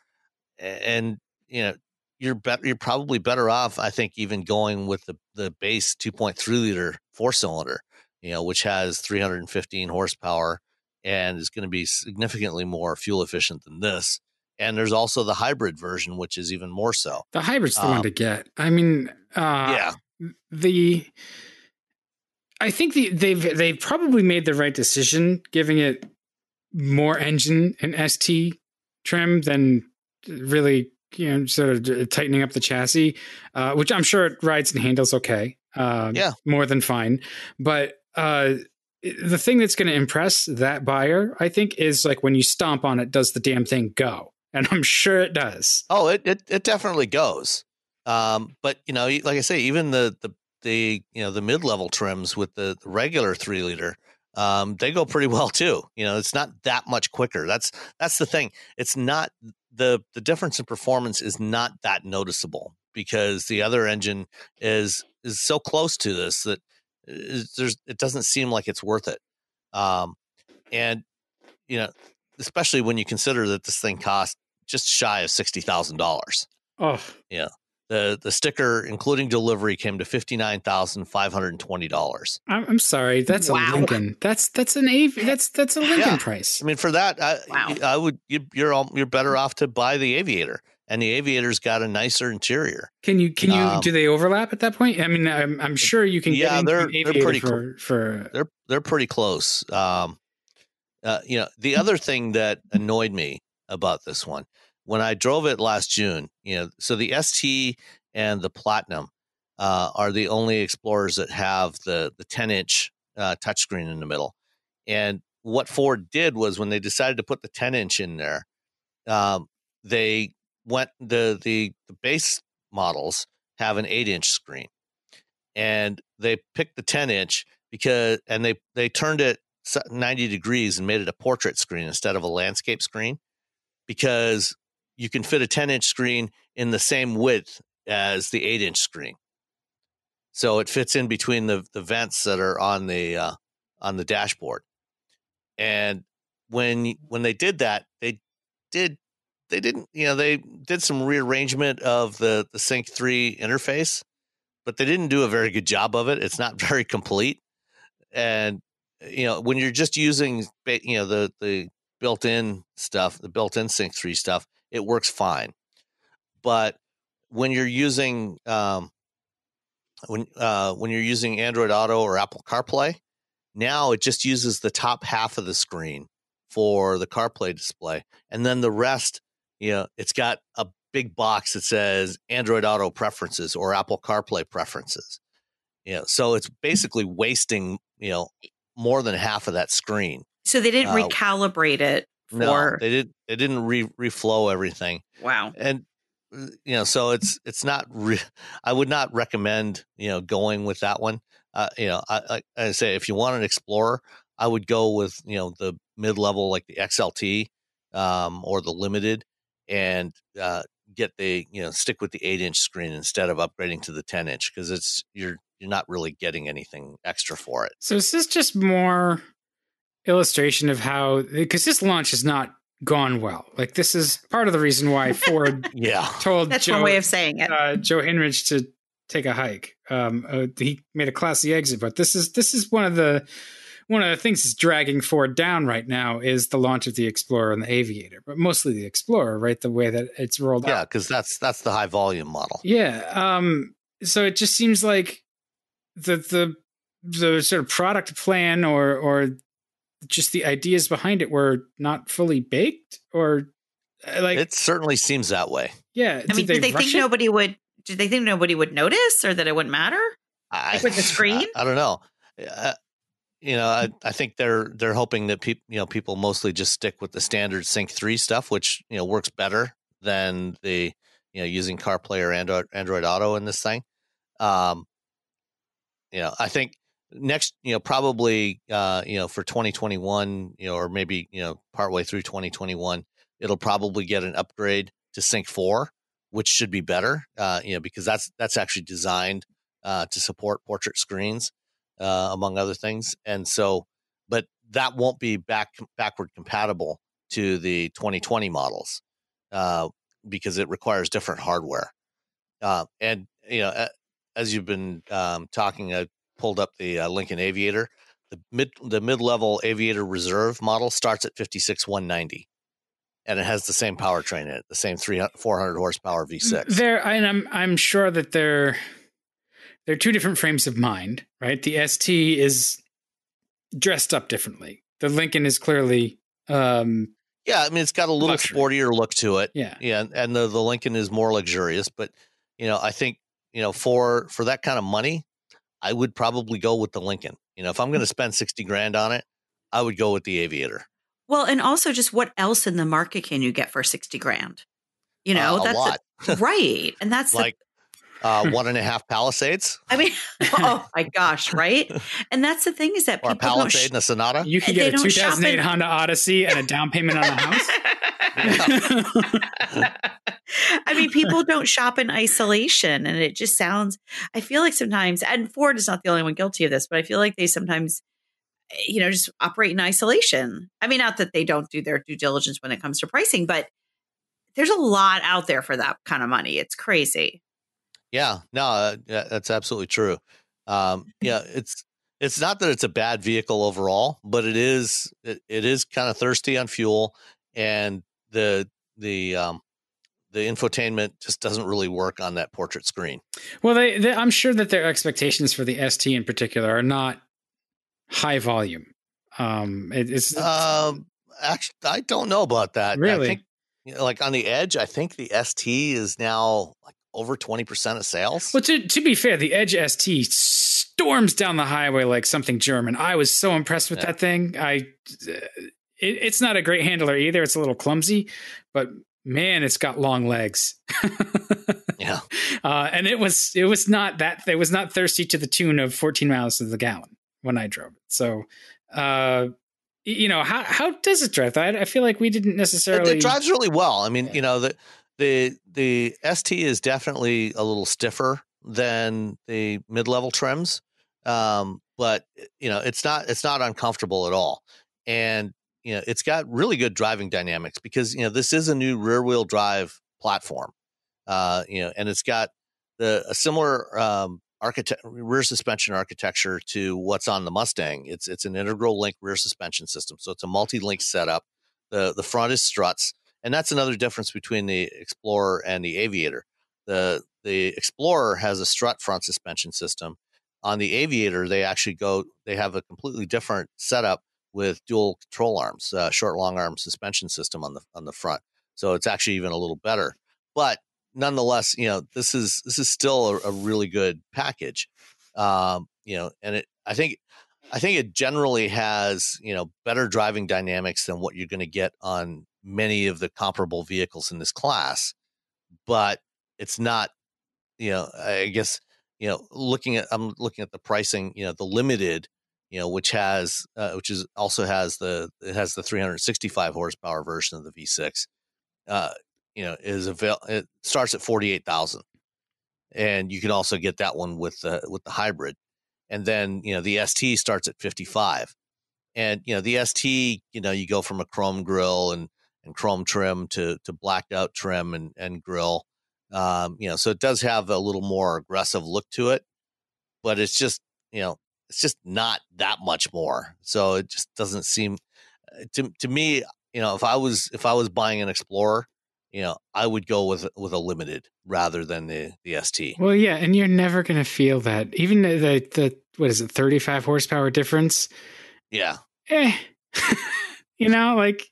B: and you know, you're better. You're probably better off, I think, even going with the the base 2.3 liter four cylinder, you know, which has 315 horsepower and is going to be significantly more fuel efficient than this. And there's also the hybrid version, which is even more so.
A: The hybrid's the um, one to get. I mean, uh,
B: yeah,
A: the. I think the, they've they've probably made the right decision, giving it more engine and ST trim than really you know sort of tightening up the chassis, uh, which I'm sure it rides and handles okay. Uh,
B: yeah,
A: more than fine. But uh, the thing that's going to impress that buyer, I think, is like when you stomp on it, does the damn thing go? And I'm sure it does.
B: Oh, it it, it definitely goes. Um, but you know, like I say, even the the the you know the mid level trims with the, the regular three liter um, they go pretty well too. You know, it's not that much quicker. That's that's the thing. It's not the the difference in performance is not that noticeable because the other engine is is so close to this that there's it doesn't seem like it's worth it. Um, and you know, especially when you consider that this thing cost just shy of sixty thousand dollars.
A: Oh,
B: yeah the the sticker including delivery came to fifty nine thousand five hundred and twenty dollars.
A: I'm, I'm sorry, that's wow. a Lincoln. That's that's an A. That's that's a Lincoln yeah. price.
B: I mean, for that, I, wow. I would you, you're all, you're better off to buy the Aviator, and the Aviator's got a nicer interior.
A: Can you can you um, do they overlap at that point? I mean, I'm, I'm sure you can.
B: Yeah, they're they're pretty
A: for, for
B: they're they're pretty close. Um, uh, you know, the other thing that annoyed me about this one when I drove it last June, you know, so the ST and the Platinum uh, are the only Explorers that have the the 10 inch uh, touchscreen in the middle. And what Ford did was when they decided to put the 10 inch in there, um, they went the, the the base models have an eight inch screen, and they picked the 10 inch because and they they turned it 90 degrees and made it a portrait screen instead of a landscape screen because you can fit a 10 inch screen in the same width as the 8 inch screen. So it fits in between the, the vents that are on the uh, on the dashboard. And when when they did that, they did they didn't you know they did some rearrangement of the the Sync 3 interface, but they didn't do a very good job of it. It's not very complete. And you know when you're just using you know the the built-in stuff, the built-in Sync 3 stuff, it works fine. But when you're using um, when uh, when you're using Android Auto or Apple CarPlay, now it just uses the top half of the screen for the CarPlay display, and then the rest, you know, it's got a big box that says Android Auto preferences or Apple CarPlay preferences. You know, so it's basically wasting you know more than half of that screen.
C: So they didn't uh, recalibrate it
B: no, they did they didn't re reflow everything.
C: Wow.
B: And uh, you know, so it's it's not re- I would not recommend, you know, going with that one. Uh, you know, I, I, I say if you want an Explorer, I would go with, you know, the mid level like the XLT um, or the limited and uh, get the, you know, stick with the eight inch screen instead of upgrading to the 10 inch because it's, you're, you're not really getting anything extra for it.
A: So this is this just more illustration of how because this launch has not gone well. Like this is part of the reason why Ford
B: yeah
C: told that's Joe, one way of saying it.
A: Uh, Joe Hinrichs to take a hike. Um, uh, he made a classy exit, but this is this is one of the one of the things that's dragging Ford down right now is the launch of the Explorer and the Aviator, but mostly the Explorer, right? The way that it's rolled
B: yeah,
A: out.
B: Yeah, because that's that's the high volume model.
A: Yeah. Um, so it just seems like the the the sort of product plan or or just the ideas behind it were not fully baked or uh, like
B: it certainly seems that way
A: yeah
C: i mean did they, they think it? nobody would did they think nobody would notice or that it wouldn't matter?
B: I,
C: Like with the screen?
B: I, I don't know. Uh, you know, I, I think they're they're hoping that people you know people mostly just stick with the standard Sync three stuff, which you know works better than the you know using CarPlay or Android Android Auto in this thing. Um, you know, I think next you know probably uh, you know for 2021 you know or maybe you know partway through 2021 it'll probably get an upgrade to Sync four, which should be better. Uh, you know because that's that's actually designed uh, to support portrait screens uh, among other things. And so, but that won't be back backward compatible to the 2020 models uh, because it requires different hardware. Uh, and you know, as you've been um, talking, I pulled up the uh, Lincoln Aviator. The mid the mid level Aviator Reserve model starts at fifty six one ninety, And it has the same powertrain in it, the same 300, 400 horsepower V6.
A: There, and I'm I'm sure that they're they're two different frames of mind, right? The ST is dressed up differently. The Lincoln is clearly um
B: yeah, I mean it's got a little
A: Luxury.
B: sportier look to it.
A: yeah.
B: Yeah, and the the Lincoln is more luxurious, but you know, I think, you know, for for that kind of money, I would probably go with the Lincoln. You know, if I'm going to spend 60 grand on it, I would go with the Aviator.
C: Well, and also just what else in the market can you get for 60 grand? You know,
B: Uh, a
C: that's
B: lot.
C: right. And that's the-
B: like uh, one and a half Palisades
C: I mean, oh my gosh, right? And that's the thing is that
B: or a
C: people don't
B: Palisade
C: sh-
B: and a Sonata.
A: You can get a 2008
C: in-
A: Honda Odyssey and a down payment on a house.
C: I mean, people don't shop in isolation, and it just sounds. I feel like sometimes, and Ford is not the only one guilty of this, but I feel like they sometimes, you know, just operate in isolation. I mean, not that they don't do their due diligence when it comes to pricing, but there's a lot out there for that kind of money. It's crazy.
B: Yeah, no, uh, that's absolutely true. Um, yeah, it's it's not that it's a bad vehicle overall, but it is it, it is kind of thirsty on fuel, and the the um, the infotainment just doesn't really work on that portrait screen.
A: well, they, they, I'm sure that their expectations for the ST in particular are not high volume. Um, it, it's
B: Um, actually, I don't know about that. I
A: Really?
B: think, you know, like on the edge, I think the ST is now like over twenty percent of sales.
A: well. To to be fair, the Edge ST storms down the highway like something German. I was so impressed with
B: Yeah.
A: that thing. I it, it's not a great handler either. It's a little clumsy, but man, it's got long legs.
B: Yeah,
A: uh, and it was it was not that it was not thirsty to the tune of 14 miles to the gallon when I drove it. So, uh, you know how how does it drive? I, I feel like we didn't
B: it,
A: necessarily.
B: it drives really well. I mean,
A: Yeah.
B: you know the the the ST is definitely a little stiffer than the mid level trims, um, but you know it's not it's not uncomfortable at all, and you know it's got really good driving dynamics because you know this is a new rear wheel drive platform, uh, you know, and it's got the a similar um, architect rear suspension architecture to what's on the Mustang. It's it's an integral link rear suspension system, so it's a multi link setup. the The front is struts, and that's another difference between the Explorer and the Aviator. the The Explorer has a strut front suspension system. On the Aviator, they actually go. They have a completely different setup with dual control arms, uh, short long arm suspension system on the on the front. So it's actually even a little better. But nonetheless, you know, this is this is still a, a really good package. Um, you know, and it I think I think it generally has, you know, better driving dynamics than what you're going to get on many of the comparable vehicles in this class. But it's not, you know, I guess, you know, looking at I'm looking at the pricing, you know, the limited, you know, which has uh, which is also has the it has the 365 horsepower version of the V6. Uh, you know, is avail it starts at 48,000. And you can also get that one with the with the hybrid. And then, you know, the ST starts at 55. And, you know, the ST, you know, you go from a chrome grill and and chrome trim to to blacked out trim and and grill. Um, you know, so it does have a little more aggressive look to it, but it's just, you know, it's just not that much more. So it just doesn't seem uh, to to me, you know, if I was if I was buying an Explorer, you know, I would go with with a limited rather than the the ST.
A: Well, yeah, and you're never going to feel that. Even the, the the what is it, 35 horsepower difference?
B: Yeah.
A: Eh, you know, like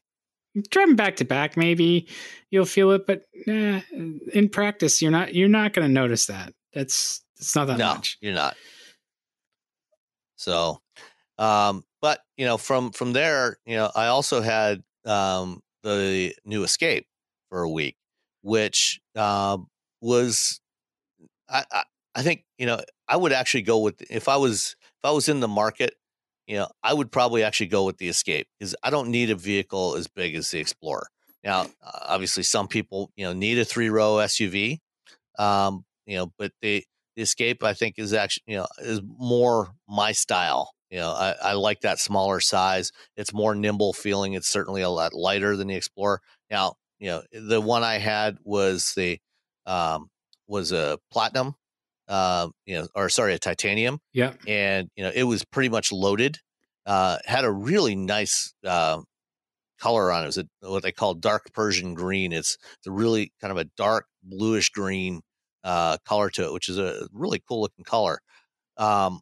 A: driving back to back, maybe you'll feel it, but eh, in practice, you're not you're not going to notice that. That's it's not that
B: no,
A: much.
B: you're not. So, um, but you know, from from there, you know, I also had um, the new Escape for a week, which uh, was, I, I I think you know I would actually go with if I was if I was in the market, you know, I would probably actually go with the Escape because I don't need a vehicle as big as the Explorer. Now, obviously, some people you know need a three row SUV, um, you know, but the the Escape I think is actually you know is more my style. You know, I, I like that smaller size. It's more nimble feeling. It's certainly a lot lighter than the Explorer. Now, you know, the one I had was the um, was a platinum, uh, you know, or sorry, a titanium.
A: Yeah,
B: and you know, it was pretty much loaded. Uh, had a really nice uh, color on it. It was a, what they call dark Persian green. It's it's a really kind of a dark bluish green uh, color to it, which is a really cool looking color. Um,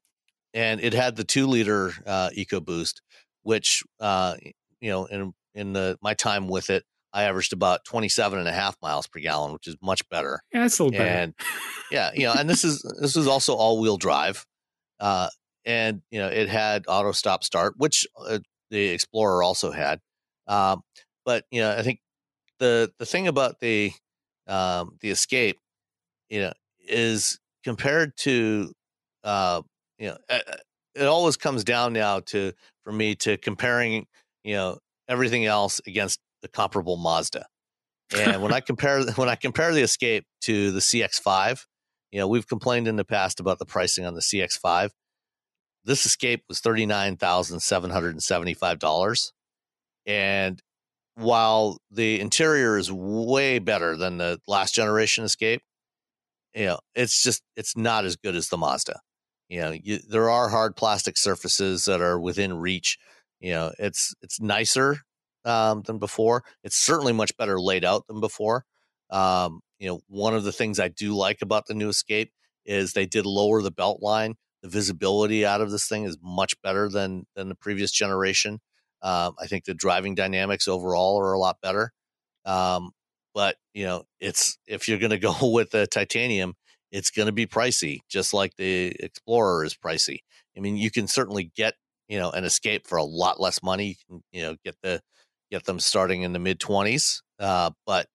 B: and it had the two liter uh, EcoBoost, which uh, you know in in the my time with it, I averaged about 27 and a half miles per gallon, which is much better.
A: Yeah, that's a little better.
B: And yeah, you know, and this is this is also all wheel drive, uh, and you know it had auto stop start, which uh, the Explorer also had. Um, but you know, I think the the thing about the um, the Escape, you know, is compared to uh, you know, it always comes down now to for me to comparing you know everything else against the comparable Mazda. And when I compare when I compare the Escape to the CX5, you know, we've complained in the past about the pricing on the CX5. This Escape was thirty nine thousand seven hundred and seventy five dollars, and while the interior is way better than the last generation Escape, you know, it's just it's not as good as the Mazda. You know, you, there are hard plastic surfaces that are within reach. You know, it's it's nicer um, than before. It's certainly much better laid out than before. Um, you know, one of the things I do like about the new Escape is they did lower the belt line. The visibility out of this thing is much better than than the previous generation. Um, I think the driving dynamics overall are a lot better. Um, but you know, it's if you're going to go with the titanium, it's going to be pricey, just like the Explorer is pricey. I mean, you can certainly get you know an Escape for a lot less money. You can you know get the get them starting in the mid twenties, uh, but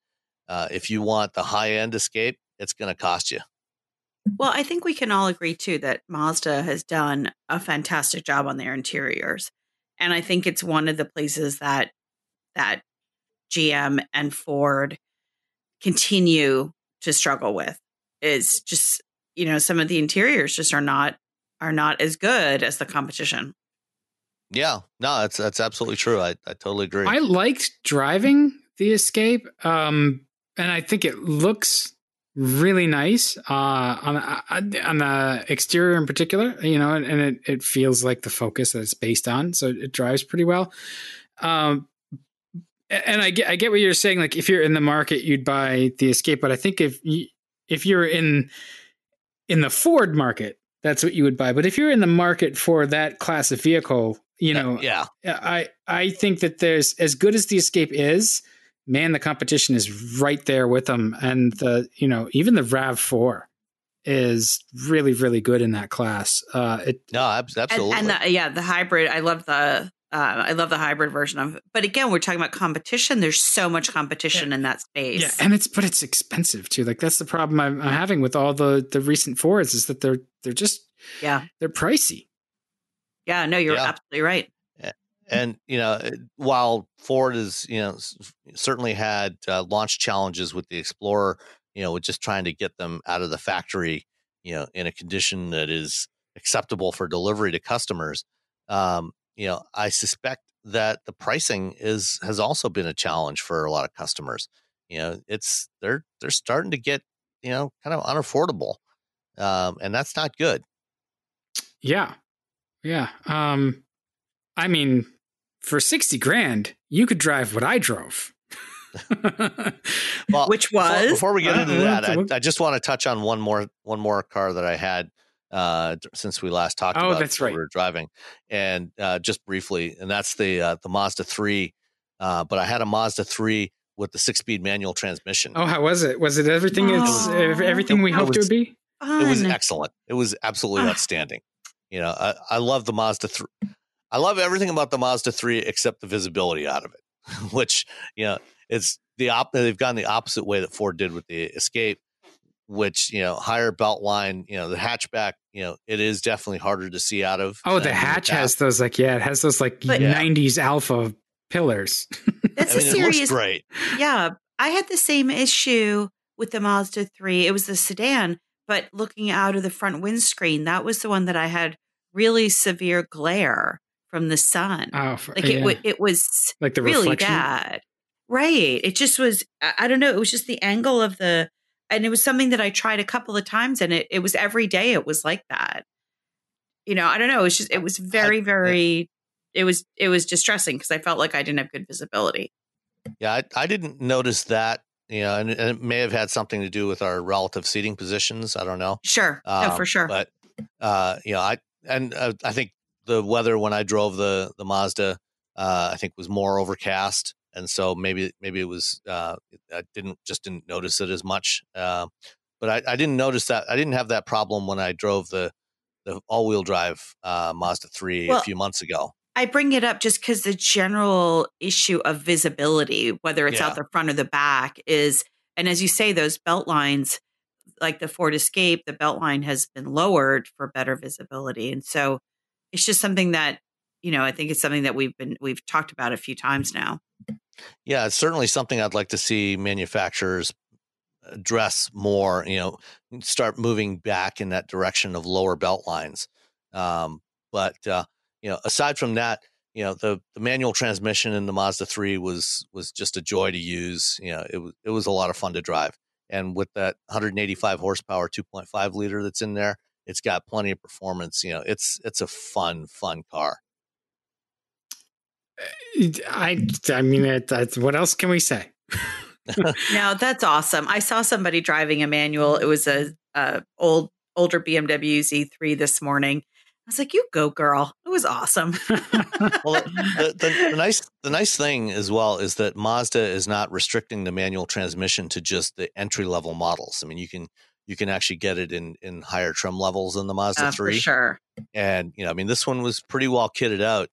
B: uh, if you want the high end Escape, it's going to cost you.
C: Well, I think we can all agree too that Mazda has done a fantastic job on their interiors, and I think it's one of the places that that GM and Ford continue to struggle with is just you know some of the interiors just are not are not as good as the competition.
B: Yeah, no, that's that's absolutely true. I, I totally agree.
A: I liked driving the Escape, um, and I think it looks really nice uh, on uh, on the exterior in particular. You know, and, and, it it feels like the Focus that it's based on, so it drives pretty well. Um, and I get I get what you're saying. Like if you're in the market, you'd buy the Escape, but I think if you, if you're in in the Ford market, that's what you would buy. But if you're in the market for that class of vehicle, you know,
B: yeah,
A: I I think that there's as good as the Escape is, man, the competition is right there with them, and the you know even the Rav Four is really really good in that class. Uh, it
B: no, absolutely,
C: and, and the, yeah, the hybrid. I love the uh, I love the hybrid version of it. But again, we're talking about competition. There's so much competition yeah. in that space.
A: Yeah, and it's but it's expensive too. Like that's the problem I'm, I'm, having with all the the recent Fords is that they're they're just
C: yeah
A: they're pricey.
C: Yeah, no, you're yeah. absolutely right.
B: And you know, while Ford is you know certainly had uh, launch challenges with the Explorer, you know, with just trying to get them out of the factory, you know, in a condition that is acceptable for delivery to customers. Um, you know, I suspect that the pricing is has also been a challenge for a lot of customers. You know, it's they're they're starting to get you know kind of unaffordable, um, and that's not good.
A: Yeah, yeah. Um, I mean, for sixty grand, you could drive what I drove.
C: well, Which was
B: before, before we get into uh, that, I, I, just want to touch on one more one more car that I had uh, since we last talked
A: oh,
B: about
A: that's right.
B: we were driving, and uh, just briefly, and that's the uh, the Mazda three uh, but I had a Mazda three with the six speed manual transmission.
A: Oh, how was it? Was it everything? It's
C: Oh.
A: everything we hoped it
B: was-
A: would be.
B: It was excellent. It was absolutely
C: Ah.
B: outstanding. You know, I, I love the Mazda three. I love everything about the Mazda three except the visibility out of it, which you know it's the op. They've gone the opposite way that Ford did with the Escape, which you know higher belt line. You know, the hatchback. You know, it is definitely harder to see out of.
A: Oh, the hatch
B: back.
A: has those like yeah, it has those like
C: But-
B: Yeah.
A: '90s Alpha pillars.
C: That's
B: I mean,
C: a
B: it looks
C: serious.
B: great.
C: Yeah, I had the same issue with the Mazda 3. It was the sedan, but looking out of the front windscreen, that was the one that I had really severe glare from the sun.
A: Oh, for,
C: like
A: yeah.
C: it, wa- it was
A: like the
C: really
A: reflection.
C: bad. Right. It just was, I I don't know. It was just the angle of the, and it was something that I tried a couple of times and it, it was every day it was like that. You know, I don't know. It was just, it was very, very, it was, it was distressing because I felt like I didn't have good visibility.
B: Yeah, I, I didn't notice that. You know, and, and it may have had something to do with our relative seating positions. I don't know.
C: Sure. no,
B: Um,
C: for sure.
B: But uh, you know, I and uh, I think the weather when I drove the the Mazda, uh, I think was more overcast, and so maybe maybe it was uh, I didn't just didn't notice it as much. Uh, but I, I didn't notice that I didn't have that problem when I drove the the all wheel drive uh, Mazda three
C: Well,
B: a few months ago.
C: I bring it up just because the general issue of visibility, whether it's
B: Yeah.
C: out the front or the back, is, and as you say, those belt lines, like the Ford Escape, the belt line has been lowered for better visibility, and so it's just something that you know I think it's something that we've been we've talked about a few times now.
B: Yeah, it's certainly something I'd like to see manufacturers address more. You know, start moving back in that direction of lower belt lines. Um, but uh, you know, aside from that, you know, the, the manual transmission in the Mazda three was was just a joy to use. You know, it was it was a lot of fun to drive, and with that 185 horsepower 2.5 liter that's in there, it's got plenty of performance. You know, it's it's a fun fun car.
A: Eh, I I mean, it, that's what else can we say?
C: No, that's awesome. I saw somebody driving a manual. It was a, a old older BMW Z3 this morning. I was like, "You go, girl!" It was awesome.
B: well, the, the, the nice the nice thing as well is that Mazda is not restricting the manual transmission to just the entry level models. I mean, you can you can actually get it in in higher trim levels than the Mazda
C: Uh, for
B: three.
C: sure.
B: And you know, I mean, this one was pretty well kitted out.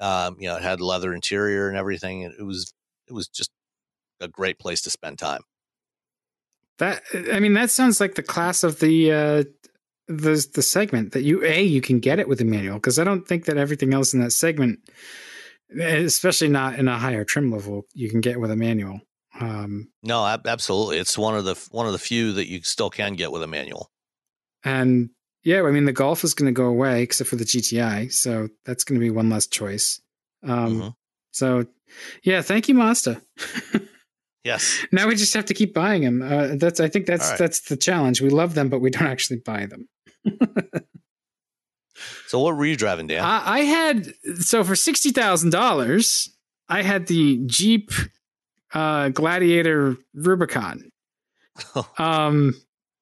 B: Um, you know, it had leather interior and everything. and It was it was just a great place to spend time.
A: That I mean, that sounds like the class of the uh, the the segment that you a you can get it with a manual because I don't think that everything else in that segment, especially not in a higher trim level, you can get with a manual. Um,
B: No, ab- absolutely, it's one of the one of the few that you still can get with a manual.
A: and yeah, I mean, the Golf is going to go away except for the GTI, so that's going to be one less choice. Um,
B: Mhm.
A: So, yeah, thank you, Mazda.
B: Yes.
A: now we just have to keep buying them. Uh, that's I think that's
B: right.
A: that's the challenge. We love them, but we don't actually buy them.
B: So, what were you driving, Dan?
A: I, I had so for sixty thousand dollars, I had the Jeep uh, Gladiator Rubicon, um,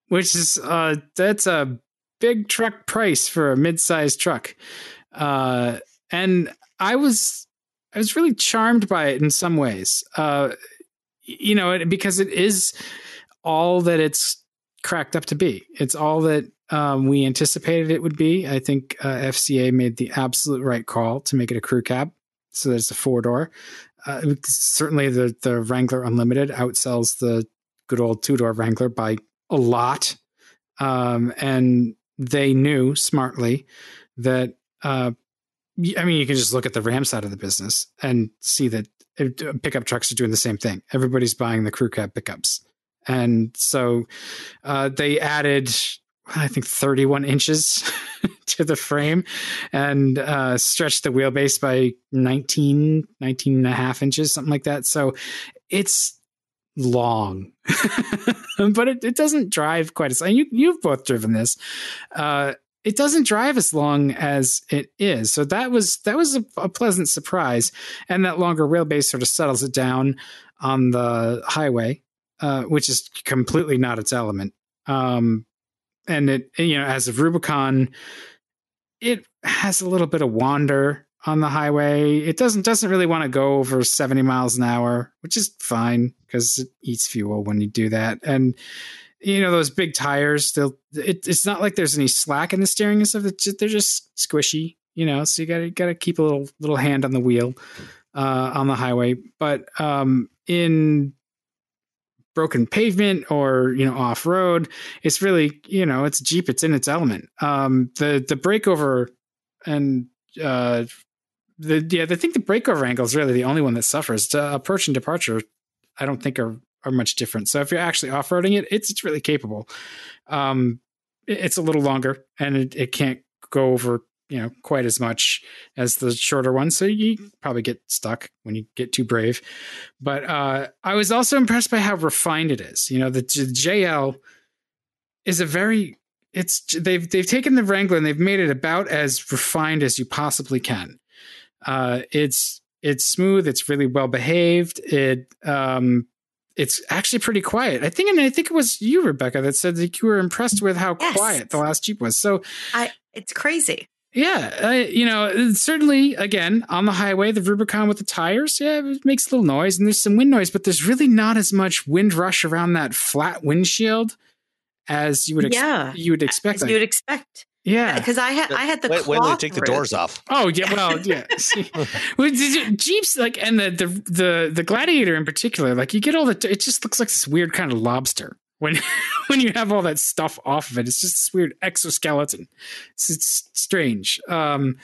A: which is uh, that's a big truck price for a mid-sized truck, uh, and I was I was really charmed by it in some ways, uh, you know, because it is all that it's cracked up to be. It's all that um, we anticipated it would be. I think uh, FCA made the absolute right call to make it a crew cab. So there's a four door. Uh, certainly, the the Wrangler Unlimited outsells the good old two door Wrangler by a lot. Um, and they knew smartly that. Uh, I mean, you can just look at the Ram side of the business and see that pickup trucks are doing the same thing. Everybody's buying the crew cab pickups, and so uh, they added I think 31 inches to the frame and uh, stretched the wheelbase by 19, 19 and a half inches, something like that. So it's long, but it, it doesn't drive quite as, you, you've both driven this. Uh, it doesn't drive as long as it is. So that was, that was a, a pleasant surprise. And that longer wheelbase sort of settles it down on the highway, uh, which is completely not its element. Um, and it you know as a rubicon it has a little bit of wander on the highway. It doesn't doesn't really want to go over 70 miles an hour, which is fine because it eats fuel when you do that. And you know those big tires, they'll it, it's not like there's any slack in the steering and stuff. Just, they're just squishy, you know. So you got to got to keep a little little hand on the wheel uh, on the highway. But um, in broken pavement or you know off road, it's really you know it's Jeep. It's in its element. Um, the the breakover and uh, the yeah, I think the breakover angle is really the only one that suffers. Uh, approach and departure, I don't think are are much different. So if you're actually off roading it, it's it's really capable. Um, it, it's a little longer and it, it can't go over you know quite as much as the shorter one so you probably get stuck when you get too brave but uh, i was also impressed by how refined it is you know the, the jl is a very it's they've they've taken the wrangler and they've made it about as refined as you possibly can uh, it's it's smooth it's really well behaved it um, it's actually pretty quiet. I think, and I think it was you, Rebecca, that said that you were impressed with how
C: Yes.
A: quiet the last Jeep was. So
C: I it's crazy.
A: Yeah, uh, you know, certainly again on the highway, the Rubicon with the tires, yeah, it makes a little noise and there's some wind noise, but there's really not as much wind rush around that flat windshield as you would ex-
C: Yeah.
A: you would expect.
C: As
A: Like,
C: you would expect.
A: yeah.
C: Because I had I had the
B: Wait, wait till they take the
C: roof.
B: doors off.
A: Oh yeah, well yeah. See, well, did you- Jeeps like and the, the the the Gladiator in particular, like you get all the it just looks like this weird kind of lobster when when you have all that stuff off of it. It's just this weird exoskeleton. It's, it's strange. Um,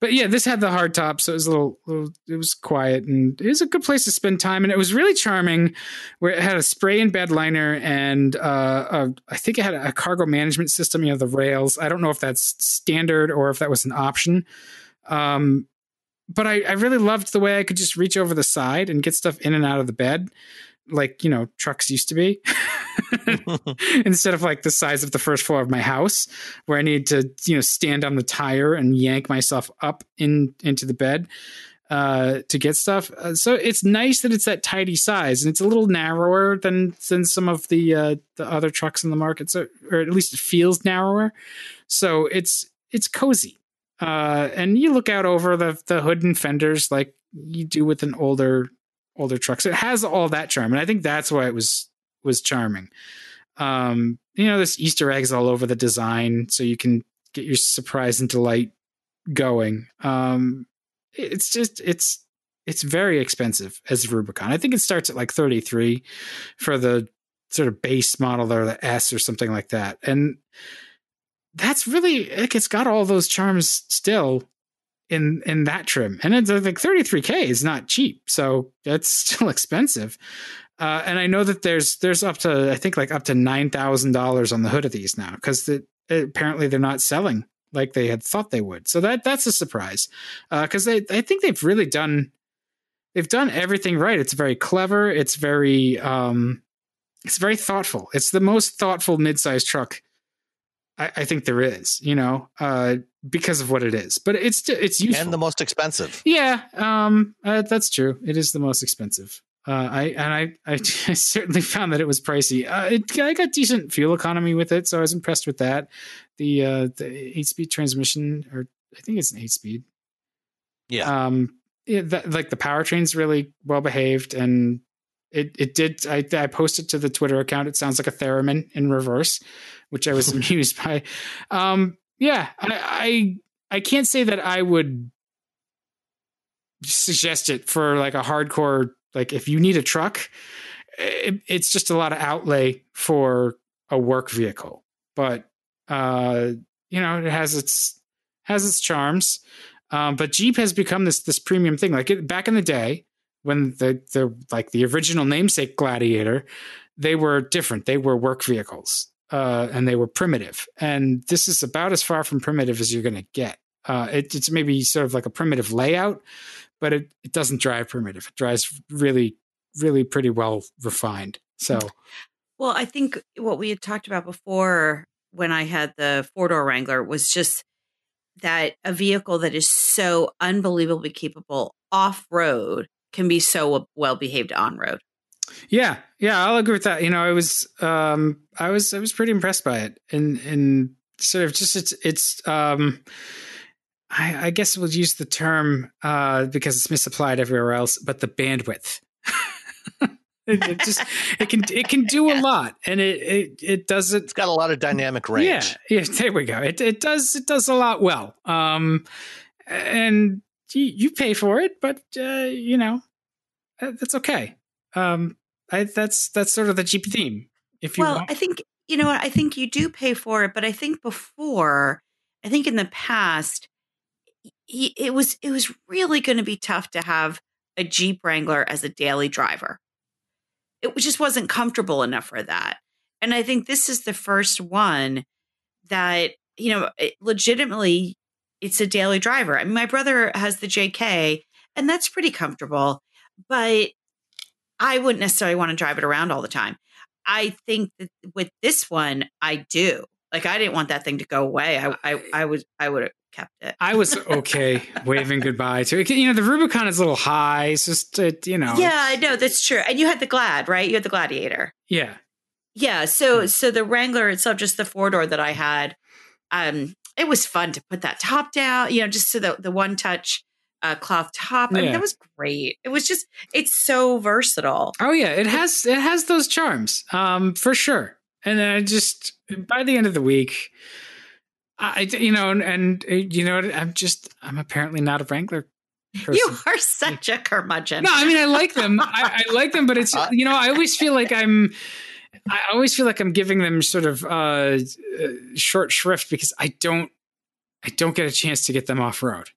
A: but yeah, this had the hard top, so it was a little, little it was quiet and it was a good place to spend time, and it was really charming. Where it had a spray and bed liner and uh, a, I think it had a cargo management system. You know, the rails. I don't know if that's standard or if that was an option. Um, but I, I really loved the way I could just reach over the side and get stuff in and out of the bed, like you know trucks used to be, instead of like the size of the first floor of my house, where I need to you know stand on the tire and yank myself up in into the bed uh, to get stuff. Uh, so it's nice that it's that tidy size, and it's a little narrower than than some of the uh, the other trucks in the market, so or at least it feels narrower. So it's it's cozy uh, and you look out over the the hood and fenders like you do with an older older trucks. It has all that charm, and I think that's why it was was charming. Um, you know, there's Easter eggs all over the design, so you can get your surprise and delight going. Um, it's just it's it's very expensive as a Rubicon. I think it starts at like 33 for the sort of base model or the S or something like that, and that's really like it's got all those charms still in in that trim. And it's like 33k is not cheap. So that's still expensive. Uh, and i know that there's there's up to i think like up to $9000 on the hood of these now because apparently they're not selling like they had thought they would. So that that's a surprise. Because they i think they've really done they've done everything right. It's very clever. It's very um it's very thoughtful. It's the most thoughtful mid-sized truck I, I think there is, you know, uh, because of what it is. But it's it's useful
B: and the most expensive.
A: Yeah, um, uh, that's true. It is the most expensive. Uh, I and I, I, I certainly found that it was pricey. Uh, it, I got decent fuel economy with it, so I was impressed with that. The uh, the eight speed transmission, or I think it's an eight speed.
B: Yeah.
A: Um, it, that, like the powertrain's really well behaved, and it it did. I I posted to the Twitter account. It sounds like a theremin in reverse, which I was amused by. Um, yeah, I, I I can't say that I would suggest it for like a hardcore. Like if you need a truck, it, it's just a lot of outlay for a work vehicle. But uh, you know, it has its has its charms. Um, but Jeep has become this this premium thing. Like it, back in the day, when the the like the original namesake Gladiator, they were different. They were work vehicles, uh, and they were primitive. And this is about as far from primitive as you're going to get. Uh, it, it's maybe sort of like a primitive layout, but it, it doesn't drive primitive. It drives really, really pretty well refined. So,
C: Well, I think what we had talked about before when I had the four door Wrangler was just that a vehicle that is so unbelievably capable off road can be so well behaved on road.
A: Yeah, yeah, I'll agree with that. You know, I was, um, I was, I was pretty impressed by it, and and sort of just it's it's um I, I guess we'll use the term uh, because it's misapplied everywhere else, but the bandwidth. it, just it can it can do a lot, and it it it does it.
B: It's got a lot of dynamic range.
A: Yeah, yeah. There we go. It it does it does a lot well. Um, and you, you pay for it, but uh, you know uh, that's okay. Um, I, that's that's sort of the Jeep theme. If you
C: well,
A: want.
C: I think you know I think you do pay for it, but I think before, I think in the past, he, it was it was really going to be tough to have a Jeep Wrangler as a daily driver. It just wasn't comfortable enough for that, and I think this is the first one that you know it, legitimately it's a daily driver. I mean, my brother has the JK, and that's pretty comfortable, but I wouldn't necessarily want to drive it around all the time. I think that with this one, I do. Like I didn't want that thing to go away. I I, I was I would have kept it.
A: I was okay waving goodbye to it. You know, the Rubicon is a little high. It's just it, you know.
C: Yeah, I know that's true. And you had the Glad, right? You had the Gladiator.
A: Yeah.
C: Yeah. So so the Wrangler itself, just the four door that I had, um, it was fun to put that top down. You know, just so the the one touch uh, cloth top. I mean, that was great. It was just it's so versatile.
A: Oh yeah, it has it has those charms, um, for sure. And then I just by the end of the week, I you know, and, and uh, you know, what, I'm just I'm apparently not a Wrangler person.
C: You are such a curmudgeon.
A: No, I mean I like them. I, I like them, but it's you know I always feel like I'm. I always feel like I'm giving them sort of uh, uh, short shrift because I don't. I don't get a chance to get them off road.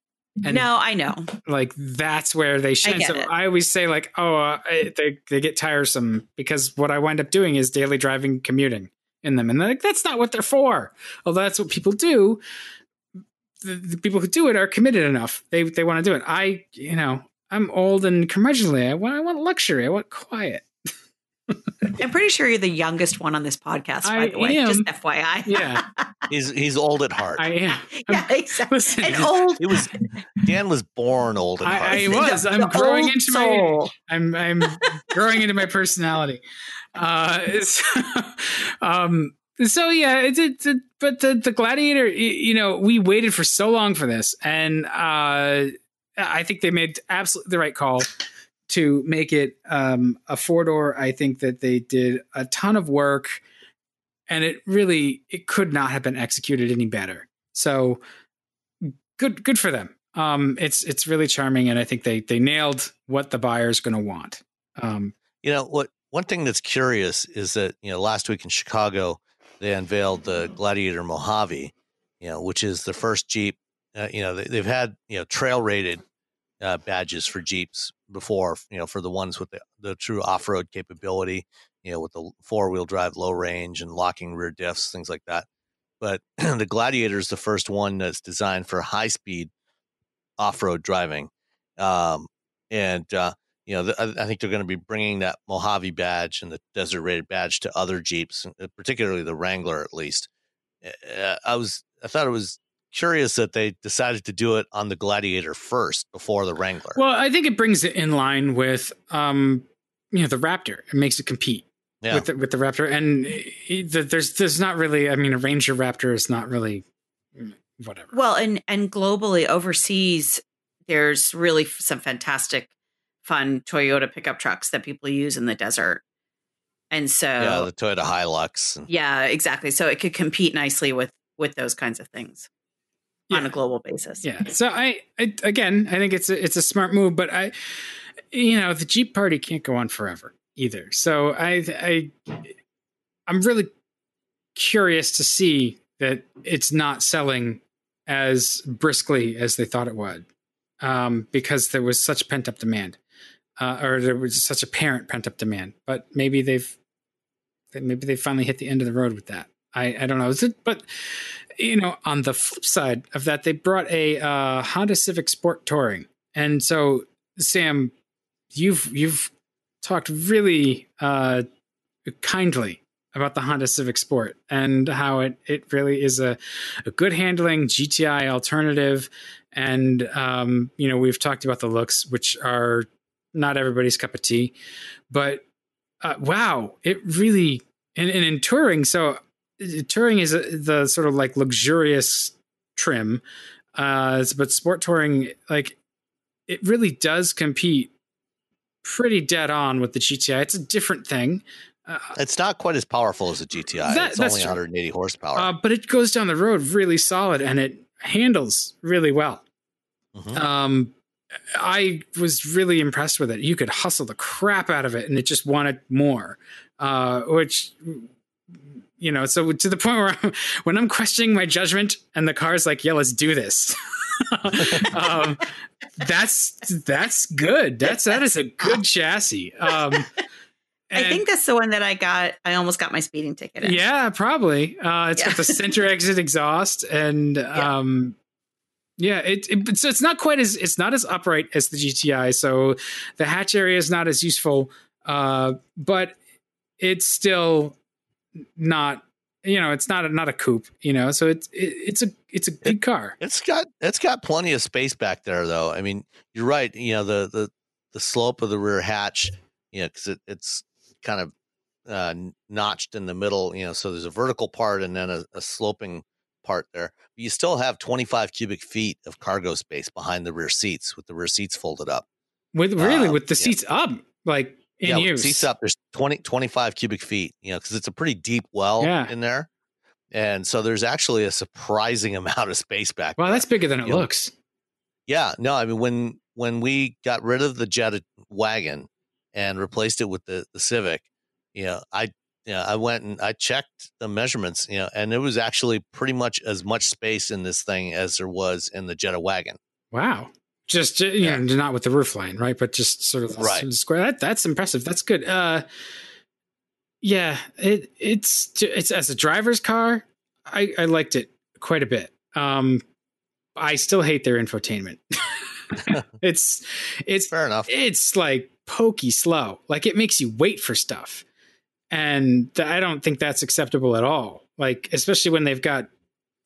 A: And
C: no, I know.
A: like that's where they shine.
C: get
A: So
C: it.
A: I always say like, oh, uh, I- they they get tiresome because what I wind up doing is daily driving, commuting in them, and they're like that's not what they're for. Although that's what people do. The, the people who do it are committed enough. They they want to do it. I you know I'm old and curmudgeonly. I want I want luxury. I want quiet.
C: I'm pretty sure you're the youngest one on this podcast, by
A: I
C: the way.
A: am.
C: Just FYI.
A: Yeah,
B: He's he's old at heart.
A: I am.
C: yeah, exactly.
A: Listen,
C: And old.
B: He was Dan was born old at heart.
A: I, I was. I'm
C: the
A: growing
C: old
A: into my. I'm I'm growing into my personality. Uh, so, um, so yeah, it's it's it, but the the gladiator, you know, we waited for so long for this, and uh, I think they made absolutely the right call to make it um, a four door. I think that they did a ton of work, and it really it could not have been executed any better. So good good for them. Um, it's it's really charming, and I think they they nailed what the buyer's going to want. Um,
B: You know what? One thing that's curious is that you know last week in Chicago they unveiled the Gladiator Mojave, you know, which is the first Jeep. Uh, you know, they, they've had you know trail rated uh, badges for Jeeps before. You know, for the ones with the, the true off road capability. You know, with the four wheel drive, low range, and locking rear diffs, things like that. But the Gladiator is the first one that's designed for high speed off road driving, um, and uh, you know, th- I, I think they're going to be bringing that Mojave badge and the desert rated badge to other Jeeps, uh, particularly the Wrangler, at least. Uh, I was, I thought it was curious that they decided to do it on the Gladiator first before the Wrangler.
A: well, I think it brings it in line with um, you know the Raptor. It makes it compete
B: yeah,
A: with the, with the Raptor, and it, the- there's there's not really. I mean, a Ranger Raptor is not really mm, whatever.
C: Well, and and globally overseas, there's really some fantastic, fun Toyota pickup trucks that people use in the desert, and so
B: yeah,
C: yeah,
B: the Toyota Hilux. Yeah,
C: exactly. So it could compete nicely with with those kinds of things on a global basis.
A: Yeah. So I, I again, I think it's a, it's a smart move, but I, you know, the Jeep party can't go on forever either. So I, I, I'm really curious to see that it's not selling as briskly as they thought it would, um, because there was such pent up demand, uh, or there was such apparent pent up demand. But maybe they've, maybe they finally hit the end of the road with that. I, I don't know. Is it, but you know, on the flip side of that, they brought a uh, Honda Civic Sport Touring, and so Sam, you've you've talked really uh, kindly about the Honda Civic Sport and how it it really is a, a good handling GTI alternative, and um, you know we've talked about the looks, which are not everybody's cup of tea, but uh, wow, it really and, and in touring, so touring is the sort of like luxurious trim Uh, but sport touring, like, it really does compete pretty dead on with the GTI. It's a different thing.
B: Uh, it's not quite as powerful as a GTI. That, it's only true. 180 horsepower.
A: Uh, but it goes down the road really solid and it handles really well. Mm-hmm. Um, I was really impressed with it. You could hustle the crap out of it and it just wanted more, uh, which you know, so to the point where I'm, when I'm questioning my judgment and the car's like, yeah, let's do this. um, that's that's good. That's that is a good chassis. Um,
C: I think that's the one that I got. I almost got my speeding ticket. In.
A: Yeah, probably. Uh, it's yeah. got the center exit exhaust, and yeah. um, yeah, it, it, so it's not quite as it's not as upright as the GTI. So the hatch area is not as useful, uh, but it's still not you know it's not a, not a coupe you know so it's it, it's a it's a good car.
B: it's got it's got plenty of space back there though. I mean you're right you know the the the slope of the rear hatch you know because it, it's kind of uh, notched in the middle you know so there's a vertical part and then a, a sloping part there. But you still have 25 cubic feet of cargo space behind the rear seats with the rear seats folded up.
A: With really um, with the seats up like in yeah, use.
B: seats up. There's 20, 25 cubic feet, you know, because it's a pretty deep well yeah. in there. And so there's actually a surprising amount of space back.
A: Wow, there. that's bigger than it you looks. Know?
B: Yeah, no, I mean when when we got rid of the Jetta wagon and replaced it with the the Civic, you know, I you know, I went and I checked the measurements, you know, and it was actually pretty much as much space in this thing as there was in the Jetta wagon.
A: Wow. Just you yeah. know, not with the roof line, right? But just sort of
B: right.
A: square. That, that's impressive. That's good. Uh, yeah, it it's it's as a driver's car. I I liked it quite a bit. Um, I still hate their infotainment. it's it's
B: fair enough.
A: It's like pokey slow. Like it makes you wait for stuff, and I don't think that's acceptable at all. Like especially when they've got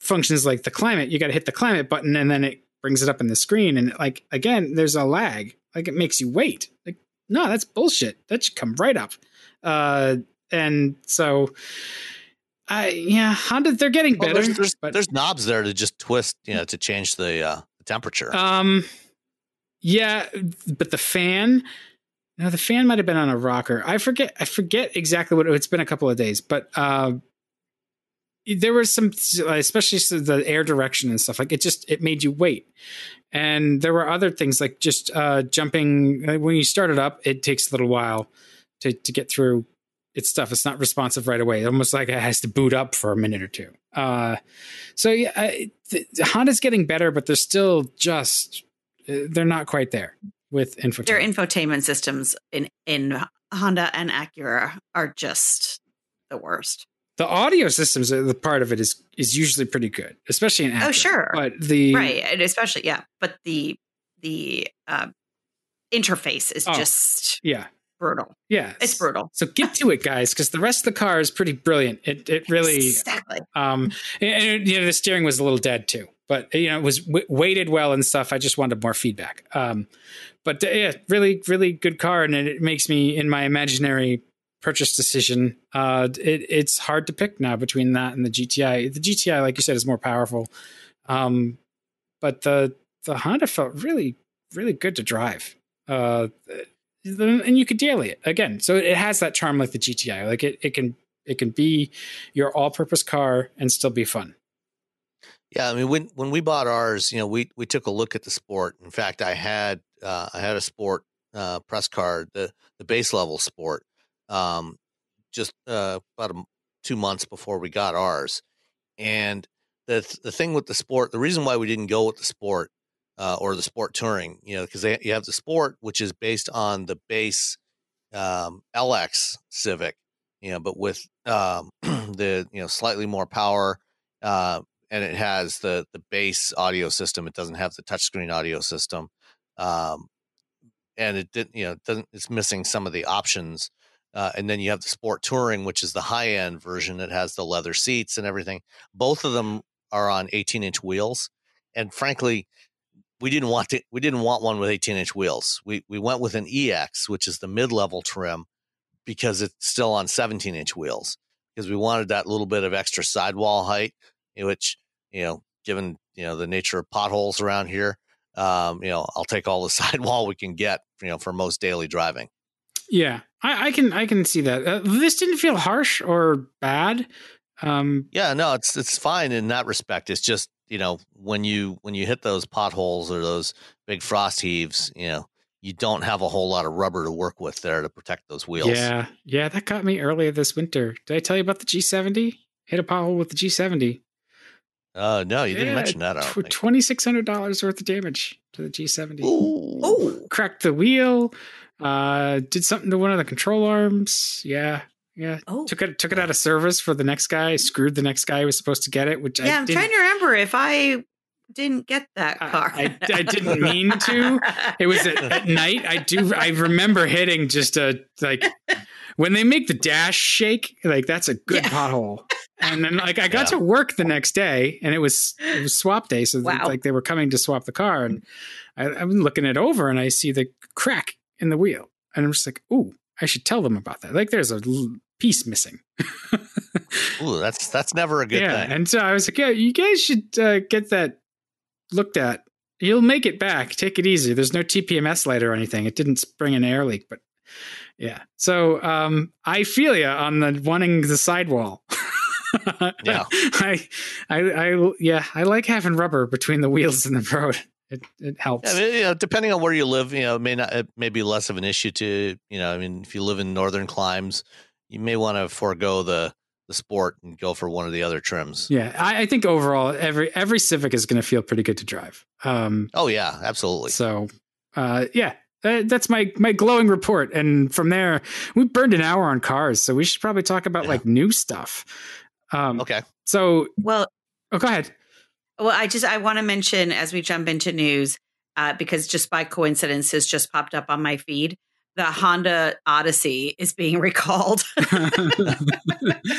A: functions like the climate, you got to hit the climate button, and then it brings it up in the screen and like again there's a lag. Like it makes you wait. Like no that's bullshit. That should come right up. Uh and so i yeah honda they're getting better well,
B: there's, there's,
A: but,
B: there's, knobs there to just twist you know to change the uh temperature.
A: Um yeah but the fan no the fan might have been on a rocker. I forget i forget exactly what it's been a couple of days but uh there was some especially the air direction and stuff like it just it made you wait. And there were other things like just uh, jumping uh, when you start it up it takes a little while to, to get through its stuff. It's not responsive right away. Almost like it has to boot up for a minute or two. Uh, so yeah I, the, honda's getting better but they're still just uh, they're not quite there with infotainment.
C: Their infotainment systems in in honda and acura are just the worst
A: the audio systems the part of it is is usually pretty good especially in
C: oh sure.
A: But the
C: right and especially yeah but the the uh, interface is oh, just
A: yeah.
C: brutal.
A: Yeah
C: it's brutal.
A: so get to it guys because the rest of the car is pretty brilliant. It it really
C: exactly.
A: um and, and, you know the steering was a little dead too but you know it was w- weighted well and stuff. I just wanted more feedback. Um but uh, yeah really really good car and it makes me in my imaginary purchase decision. Uh, it, it's hard to pick now between that and the GTI. The GTI, like you said, is more powerful, um, but the the Honda felt really really good to drive. Uh, and you could daily it again, so it has that charm like the GTI. Like it, it can it can be your all-purpose car and still be fun.
B: Yeah, I mean when when we bought ours, you know, we we took a look at the sport. In fact, I had uh, I had a sport uh, press card, the the base level sport, um, just uh, about a, two months before we got ours. And the the thing with the sport, the reason why we didn't go with the sport uh, or the sport touring, you know, because you have the sport, which is based on the base um, LX Civic, you know, but with um, the you know slightly more power, uh, and it has the the base audio system. It doesn't have the touchscreen audio system, um, and it didn't you know it doesn't it's missing some of the options uh, and then you have the sport touring, which is the high end version. that has the leather seats and everything. Both of them are on 18 inch wheels. And frankly, we didn't want to, we didn't want one with 18 inch wheels. We we went with an EX, which is the mid level trim, because it's still on 17 inch wheels. Because we wanted that little bit of extra sidewall height, which you know given you know the nature of potholes around here, um, you know, I'll take all the sidewall we can get, you know, for most daily driving.
A: Yeah, I, I can I can see that. Uh, this didn't feel harsh or bad. Um,
B: Yeah, no, it's it's fine in that respect. It's just you know when you when you hit those potholes or those big frost heaves, you know, you don't have a whole lot of rubber to work with there to protect those wheels.
A: yeah, yeah, that got me earlier this winter. Did I tell you about the G70? Hit a pothole with the G70.
B: Uh, no, you didn't
A: Yeah,
B: mention that. I.
A: Twenty six hundred dollars worth of damage to the G70.
C: Oh,
A: Cracked the wheel. Uh, did something to one of the control arms. Yeah, yeah.
C: oh.
A: Took it took it out of service for the next guy. Screwed the next guy who was supposed to get it. Which I
C: Yeah, I'm
A: didn't,
C: trying to remember if I didn't get that
A: I-
C: car.
A: I- I didn't mean to. It was at, at night. I do. I remember hitting just a like when they make the dash shake. Like that's a good
C: Yeah.
A: pothole. And then like I got
B: Yeah.
A: to work the next day, and it was it was swap day, so
C: Wow.
A: like they were coming to swap the car, and I, I'm looking it over, and I see the crack in the wheel, and I'm just like, ooh, I should tell them about that. Like there's a l- piece missing.
B: Ooh, that's that's never a good
A: yeah,
B: thing.
A: and so I was like, yeah, you guys should uh, get that looked at. You'll make it back. Take it easy. There's no TPMS light or anything. It didn't spring an air leak, but yeah. So um, I feel you on the wanting the sidewall.
B: Yeah.
A: I, I, I, yeah, I like having rubber between the wheels and the road. It, it helps.
B: Yeah, I mean, you know, depending on where you live, you know, it may not, it may be less of an issue to, you know, I mean, if you live in northern climes, you may want to forego the the sport and go for one of the other trims.
A: yeah, I, I think overall, every every Civic is going to feel pretty good to drive. Um,
B: Oh yeah, absolutely.
A: So, uh, yeah, that, that's my my glowing report. And from there, we burned an hour on cars, so we should probably talk about
B: Yeah.
A: like new stuff. Um,
B: Okay.
A: So,
C: well,
A: oh, go ahead.
C: Well, I just I want to mention as we jump into news uh, because just by coincidence has just popped up on my feed. The Honda Odyssey is being recalled.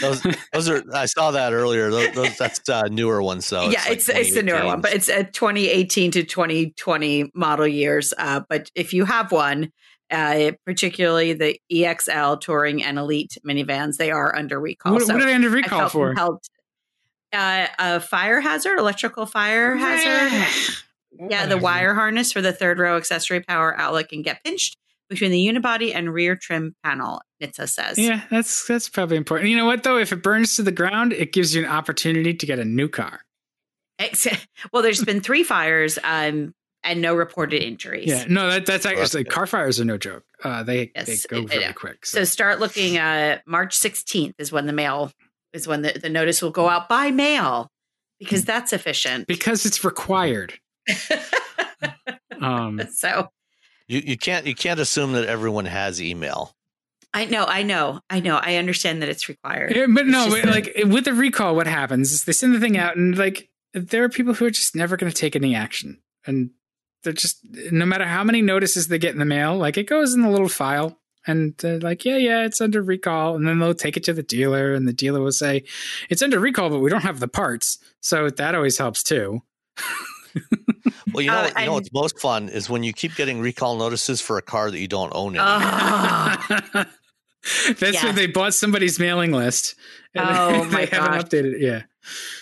B: Those those are I saw that earlier. Those, those that's uh, newer ones. So
C: yeah,
B: like
C: it's it's the newer one, but it's a 2018 to 2020 model years. Uh, but if you have one, uh, particularly the EXL touring and elite minivans, they are under recall.
A: what,
C: So
A: what are they under
C: I
A: recall
C: felt
A: for?
C: compelled- Uh, a fire hazard, electrical fire hazard. Yeah, the wire harness for the third row accessory power outlet can get pinched between the unibody and rear trim panel. NHTSA says.
A: Yeah, that's that's probably important. You know what though? If it burns to the ground, it gives you an opportunity to get a new car.
C: Well, there's been three fires um, and no reported injuries.
A: Yeah, no, that that's actually car fires are no joke. Uh, they
C: Yes,
A: they go
C: it-
A: really
C: yeah.
A: quick.
C: So start looking. Uh, March 16th is when the mail is when the, the notice will go out by mail because that's efficient.
A: because it's required. Um,
C: so
B: you you can't you can't assume that everyone has email.
C: I know, I know, I know. I understand that it's required.
A: Yeah, but
C: It's
A: no, but like with the recall, what happens is they send the thing out, and like there are people who are just never going to take any action, and they're just no matter how many notices they get in the mail, like it goes in the little file, and they're like, yeah, yeah, it's under recall, and then they'll take it to the dealer, and the dealer will say, it's under recall, but we don't have the parts, so that always helps too.
B: Well, you know,
C: Uh,
B: you know what's most fun is when you keep getting recall notices for a car that you don't own anymore.
C: Ah.
A: That's
C: Yeah.
A: when they bought somebody's mailing list. And
C: Oh,
A: they
C: my
A: haven't
C: gosh.
A: updated it. Yeah.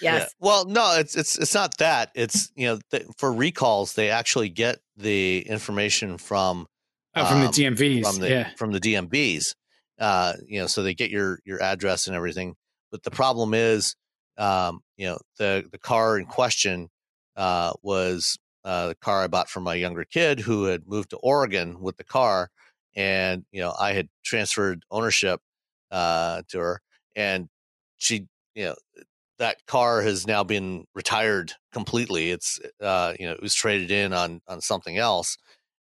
B: Yeah. Well, no, it's it's it's not that. It's you know th- for recalls they actually get the information from
A: Oh, from the
B: um,
A: DMVs.
B: from the
A: yeah.
B: from the DMVs. Uh, you know, so they get your your address and everything. But the problem is, um, you know, the the car in question uh, was uh, the car I bought for my younger kid who had moved to Oregon with the car, and you know, I had transferred ownership uh, to her, and she, you know, that car has now been retired completely. It's uh, you know, it was traded in on on something else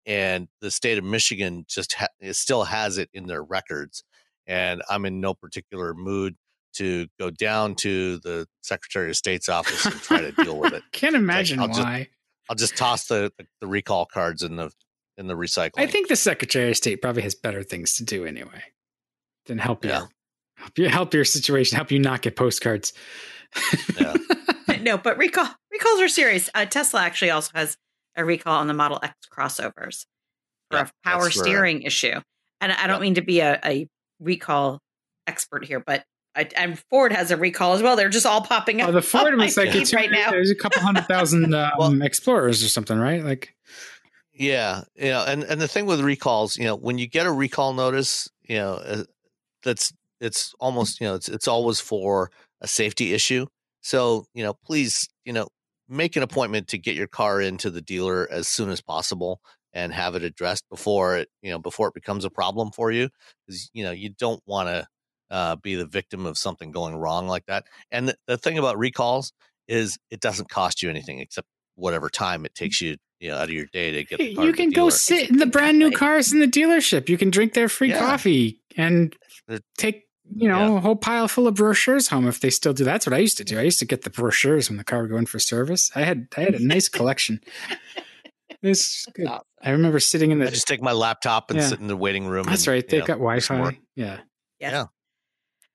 B: and the state of Michigan just ha- it still has it in their records. And I'm in no particular mood to go down to the Secretary of State's office and try to deal with it.
A: Can't imagine
B: I'll just-
A: why.
B: I'll just toss the, the, the recall cards in the in the recycling.
A: I think the Secretary of State probably has better things to do anyway than help you. Help you help your situation, help you not get postcards.
B: Yeah.
C: no, but recall recalls are serious. Uh, Tesla actually also has a recall on the Model X crossovers for
B: Yep,
C: a power
B: that's for-
C: steering issue. And I don't
B: Yep.
C: mean to be a, a recall expert here, but I, and Ford has a recall as well. They're just all popping up.
A: Oh, the Ford was like it's
C: right now.
A: There's a couple hundred thousand um,
B: Well-
A: explorers or something, right? Like,
B: Yeah, you know, and and the thing with recalls, you know, when you get a recall notice, you know, uh, that's it's almost, you know, it's it's always for a safety issue. So, you know, please, you know, make an appointment to get your car into the dealer as soon as possible and have it addressed before it, you know, before it becomes a problem for you, because you know you don't want to uh, be the victim of something going wrong like that. And the, the thing about recalls is it doesn't cost you anything except whatever time it takes you, you know, out of your day to get. The car
A: you can go sit in the brand new cars in the dealership. You can drink their free
B: Yeah.
A: coffee and take, you know, a whole pile full of brochures home if they still do. That's what I used to do. I used to get the brochures when the car would go in for service. I had I had a nice collection. It was good.
C: Awesome.
A: I remember sitting in the.
B: I just take my laptop and
A: Yeah.
B: sit in the waiting room.
A: that's
B: and,
A: right. They've
B: know,
A: got
B: do some work.
A: Wi-Fi. Yeah.
C: Yes.
B: Yeah.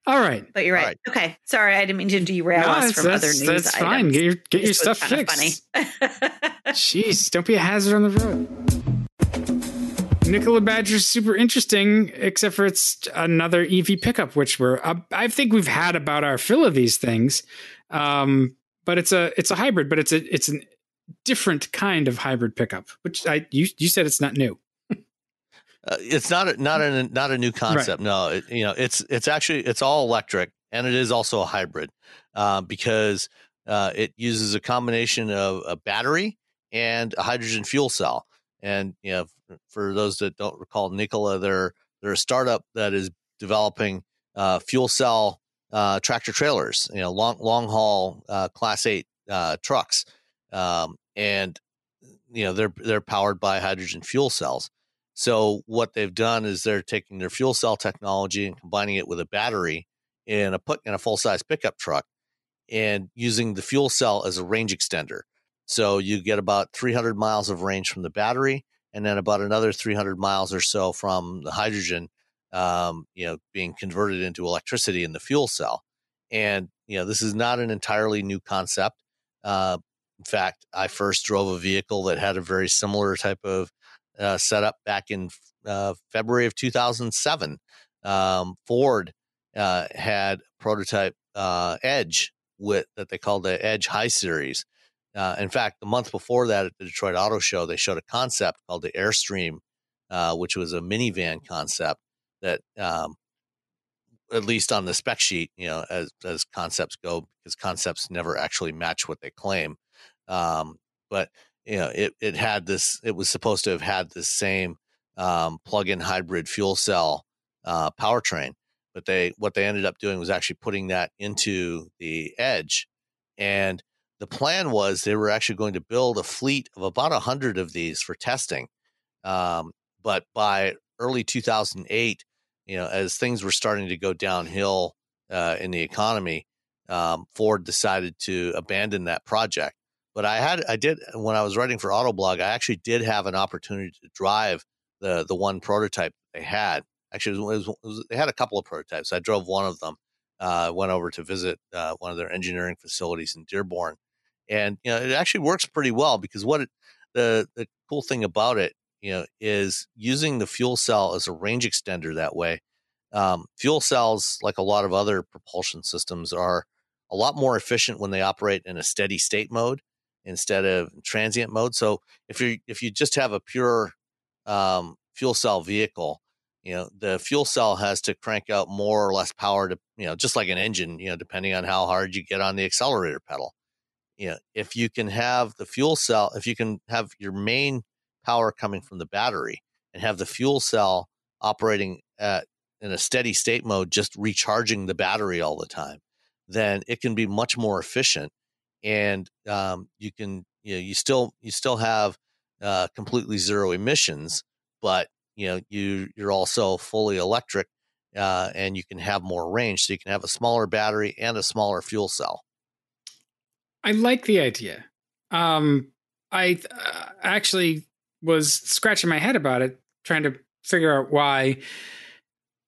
A: All right.
C: But you're right. Okay. Sorry, I didn't mean to derail
A: No,
C: us
A: that's,
C: from other news
A: that's
C: items.
A: fine. Get your get your
C: This was
A: stuff
C: kinda
A: fixed.
C: Funny.
A: Jeez, don't be a hazard on the road. Nikola Badger's super interesting, except for it's another EV pickup, which we're uh, I think we've had about our fill of these things. Um, but it's a it's a hybrid, but it's a it's a different kind of hybrid pickup. Which I you you said it's not new.
B: Uh, it's not a, not a not a new concept. No, it, you know, it's it's actually it's all electric and it is also a hybrid uh, because uh, it uses a combination of a battery and a hydrogen fuel cell. And you know, for those that don't recall, Nikola, they're they're a startup that is developing uh, fuel cell uh, tractor trailers. You know, long long haul uh, Class Eight uh, trucks, um, and you know they're they're powered by hydrogen fuel cells. So what they've done is they're taking their fuel cell technology and combining it with a battery in a put in a full size pickup truck, and using the fuel cell as a range extender. So you get about 300 miles of range from the battery, and then about another 300 miles or so from the hydrogen, um, you know, being converted into electricity in the fuel cell. And you know, this is not an entirely new concept. Uh, in fact, I first drove a vehicle that had a very similar type of uh, setup back in uh, February of 2007. Um, Ford uh, had prototype uh, Edge with that they called the Edge HySeries. Uh, in fact, the month before that at the Detroit Auto Show, they showed a concept called the Airstream, uh, which was a minivan concept that, um, at least on the spec sheet, you know, as as concepts go, because concepts never actually match what they claim. Um, but you know, it it had this. It was supposed to have had the same um, plug-in hybrid fuel cell uh, powertrain, but they what they ended up doing was actually putting that into the Edge, and the plan was they were actually going to build a fleet of about a hundred of these for testing. Um, but by early 2008, you know, as things were starting to go downhill uh, in the economy, um, Ford decided to abandon that project. But I had, I did when I was writing for Autoblog, I actually did have an opportunity to drive the the one prototype they had. Actually, it was, it was, they had a couple of prototypes. I drove one of them. Uh, went over to visit uh, one of their engineering facilities in Dearborn, and you know it actually works pretty well because what it, the the cool thing about it, you know, is using the fuel cell as a range extender that way. Um, fuel cells, like a lot of other propulsion systems, are a lot more efficient when they operate in a steady state mode instead of transient mode. So if you if you just have a pure um, fuel cell vehicle, you know the fuel cell has to crank out more or less power to you know just like an engine, you know, depending on how hard you get on the accelerator pedal. You know, if you can have the fuel cell, if you can have your main power coming from the battery and have the fuel cell operating at in a steady state mode, just recharging the battery all the time, then it can be much more efficient, and um, you can you know you still you still have uh, completely zero emissions, but you know you you're also fully electric, uh, and you can have more range, so you can have a smaller battery and a smaller fuel cell.
A: I like the idea. Um, I uh, actually was scratching my head about it, trying to figure out why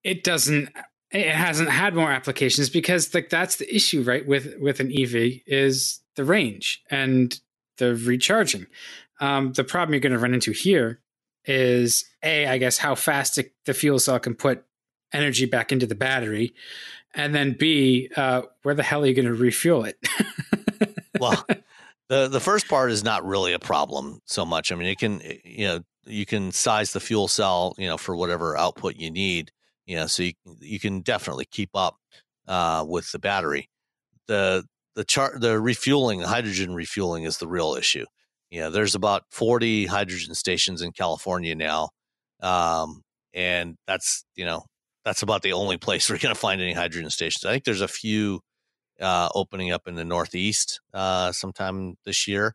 A: it doesn't. It hasn't had more applications because like that's the issue, right? With with an EV is the range and the recharging. Um, the problem you're going to run into here is a, I guess, how fast it, the fuel cell can put energy back into the battery, And then B, uh, where the hell are you going to refuel it?
B: well, the the first part is not really a problem so much. I mean, it can you know you can size the fuel cell you know for whatever output you need. You know, so you you can definitely keep up uh, with the battery. The the char- the refueling, hydrogen refueling is the real issue. Yeah, there's about 40 hydrogen stations in California now. Um, and that's, you know, that's about the only place we're going to find any hydrogen stations. I think there's a few uh, opening up in the Northeast uh, sometime this year.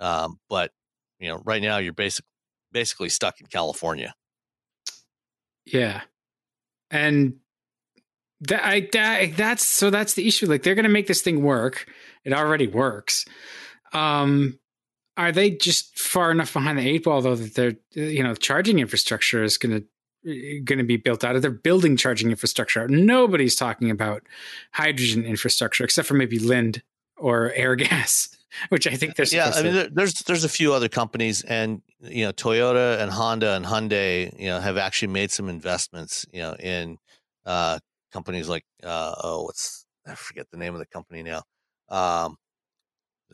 B: Um, but, you know, right now you're basic, basically stuck in California.
A: Yeah. And that, I, that, that's so that's the issue. Like they're going to make this thing work. It already works. Um, are they just far enough behind the eight ball though that their you know charging infrastructure is going to going to be built out of. They're building charging infrastructure. Nobody's talking about hydrogen infrastructure except for maybe Linde or Airgas which i think there's
B: yeah i mean there's there's a few other companies and you know toyota and honda and hyundai you know have actually made some investments you know in uh companies like uh oh what's i forget the name of the company now. Um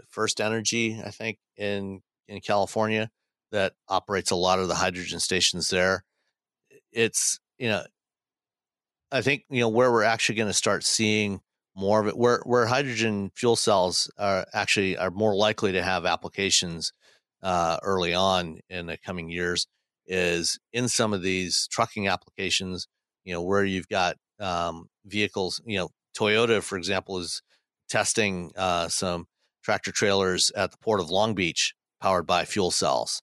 B: First Energy, I think, in in California that operates a lot of the hydrogen stations there. It's you know, I think you know where we're actually going to start seeing more of it, where where hydrogen fuel cells are actually are more likely to have applications uh, early on in the coming years, is in some of these trucking applications. You know, where you've got um, vehicles. You know, Toyota, for example, is testing uh, some tractor trailers at the port of Long Beach powered by fuel cells.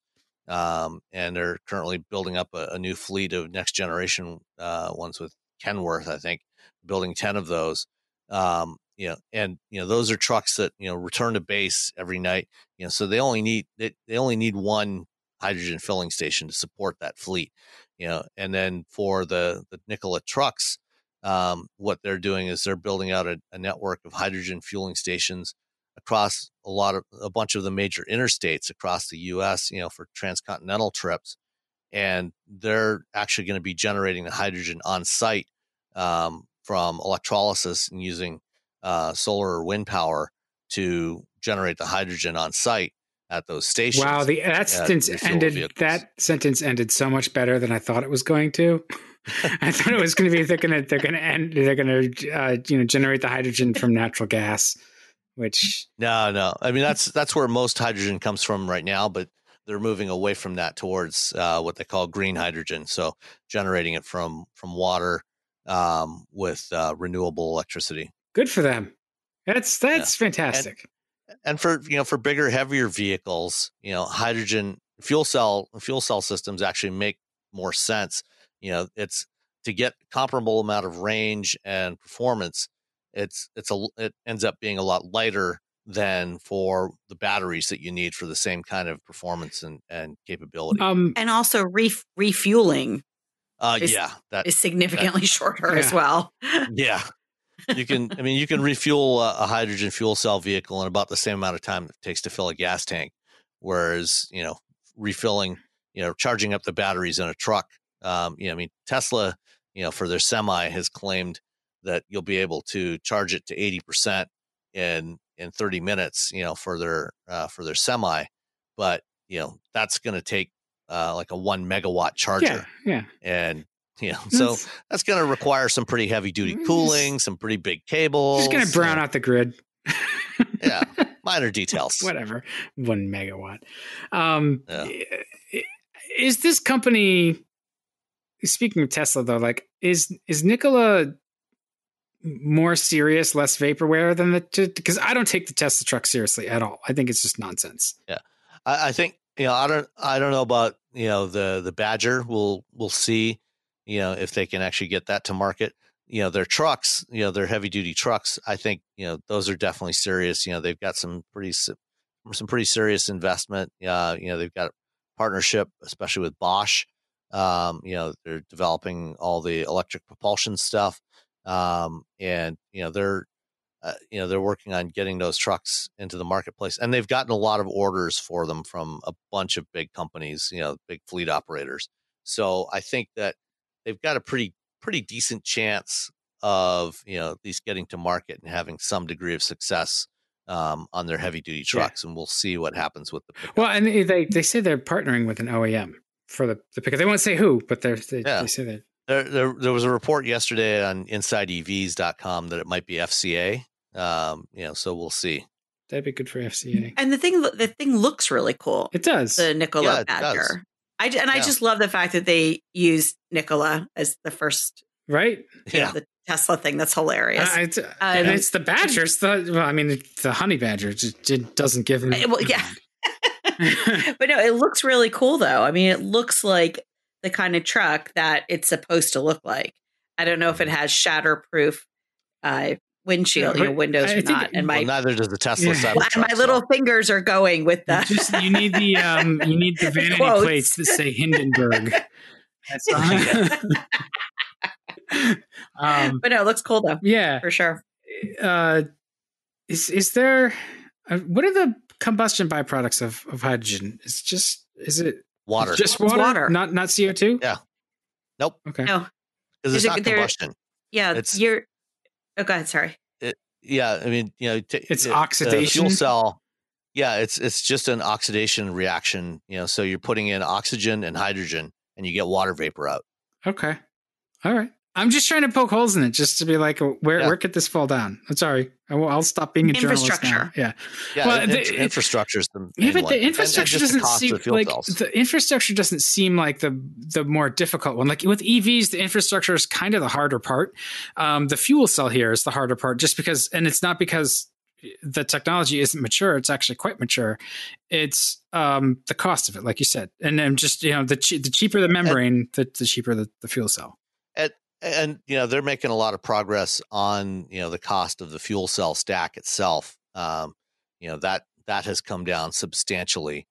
B: Um, and they're currently building up a, a new fleet of next generation uh, ones with Kenworth, I think, building 10 of those. Um, you know, and you know those are trucks that you know return to base every night. You know, so they only need they, they only need one hydrogen filling station to support that fleet. You know, and then for the the Nikola trucks, um, what they're doing is they're building out a, a network of hydrogen fueling stations across a lot of a bunch of the major interstates across the U.S. You know, for transcontinental trips, and they're actually going to be generating the hydrogen on site um, from electrolysis and using uh, solar or wind power to generate the hydrogen on site at those stations.
A: Wow, the that sentence ended. Vehicles. That sentence ended so much better than I thought it was going to. I thought it was going to be they're going to they're going to end they're going to uh, you know generate the hydrogen from natural gas which
B: no no. I mean that's that's where most hydrogen comes from right now but they're moving away from that towards uh, what they call green hydrogen. So generating it from from water um, with uh, renewable electricity.
A: Good for them. That's that's yeah. fantastic.
B: And, and for you know for bigger heavier vehicles you know hydrogen fuel cell fuel cell systems actually make more sense. You know it's to get comparable amount of range and performance it's it's a it ends up being a lot lighter than for the batteries that you need for the same kind of performance and, and capability.
C: Um, and also ref- refueling.
B: Uh, is, yeah,
C: that is significantly that, shorter yeah. as well.
B: yeah, you can. I mean, you can refuel a, a, hydrogen fuel cell vehicle in about the same amount of time it takes to fill a gas tank, whereas you know refilling, you know, charging up the batteries in a truck. Um, you know, I mean, Tesla, you know, for their semi has claimed that you'll be able to charge it to 80% in in 30 minutes you know for their uh, for their semi but you know that's going to take uh, like a one megawatt charger
A: yeah, yeah.
B: and you know so that's, going to require some pretty heavy duty mm, cooling some pretty big cables
A: it's going to brown out the grid
B: yeah minor details
A: whatever one megawatt um yeah. is this company speaking of tesla though like is is nikola more serious, less vaporware than the because I don't take the Tesla truck seriously at all. I think it's just nonsense.
B: Yeah, I, I, think you know I don't I don't know about you know the the Badger. We'll we'll see you know if they can actually get that to market. You know their trucks, you know their heavy duty trucks. I think you know those are definitely serious. You know they've got some pretty some pretty serious investment. Uh, you know they've got a partnership, especially with Bosch. Um, you know they're developing all the electric propulsion stuff um, and you know they're uh, you know they're working on getting those trucks into the marketplace, and they've gotten a lot of orders for them from a bunch of big companies, you know, big fleet operators. So I think that they've got a pretty pretty decent chance of you know these getting to market and having some degree of success um, on their heavy duty trucks, and we'll see what happens with the. Pickup.
A: Well, and they they say they're partnering with an OEM for the, the pickup. They won't say who, but they're, they
B: Yeah.
A: they say that.
B: There, there, there was a report yesterday on InsideEVs.com that it might be FCA. Um, you know, so we'll see.
A: That'd be good for FCA.
C: And the thing, the thing looks really cool.
A: It does.
C: The Nikola
B: Yeah, it does.
C: Badger. I and I just love the fact that they used Nikola as the first,
A: right?
C: you know,
B: Yeah,
C: the Tesla thing. That's hilarious.
A: Uh, it's, and it's the badger. It's the well, I mean, it's the honey badger just it doesn't give them.
C: Uh, well, yeah. but no, it looks really cool though. I mean, it looks like the kind of truck that it's supposed to look like. I don't know if it has shatterproof uh, windshield,
A: Yeah,
C: you know, windows
A: I
C: or not. And my
B: well, neither does the Tesla
A: Yeah.
C: Well, and my
B: so-
C: little fingers are going with
A: You
C: the.
A: just you need the um you need the vanity
C: Quotes.
A: plates that say Hindenburg. That's all. um,
C: but no, it looks cool though,
A: yeah.
C: for sure.
A: Uh, is is there? Uh, what are the combustion byproducts of of hydrogen? It's just is it
B: water.
A: just
C: It's
A: water,
C: water.
A: not not CO two?
B: Yeah. Nope.
A: Okay.
C: No,
B: because it's not
C: there-
B: combustion.
C: yeah,
B: It's-
C: you're. Oh, go ahead. Sorry.
B: Yeah, I mean, you know, t-
A: It's
B: the- the
A: oxidation?
B: fuel cell. Yeah, it's it's just an oxidation reaction. You know, so you're putting in oxygen and hydrogen, and you get water vapor out.
A: Okay. All right. I'm just trying to poke holes in it, just to be like, where
B: Yeah.
A: where could this fall down? I'm sorry. I will, I'll stop being a journalist now.
C: Infrastructure.
A: Yeah.
B: Yeah,
A: Well, the-
B: infrastructure is the
A: Yeah, but
B: one.
A: the
B: And- and
A: infrastructure doesn't seem
B: the
A: like
B: cells.
A: the infrastructure doesn't seem like the the more difficult one. Like with EVs, the infrastructure is kind of the harder part. Um, the fuel cell here is the harder part, just because, and it's not because the technology isn't mature. It's actually quite mature. It's um, the cost of it, like you said, and then just you know the che- the cheaper the membrane, the, the cheaper the, the fuel cell.
B: And you know they're making a lot of progress on you know the cost of the fuel cell stack itself um you know that that has come down substantially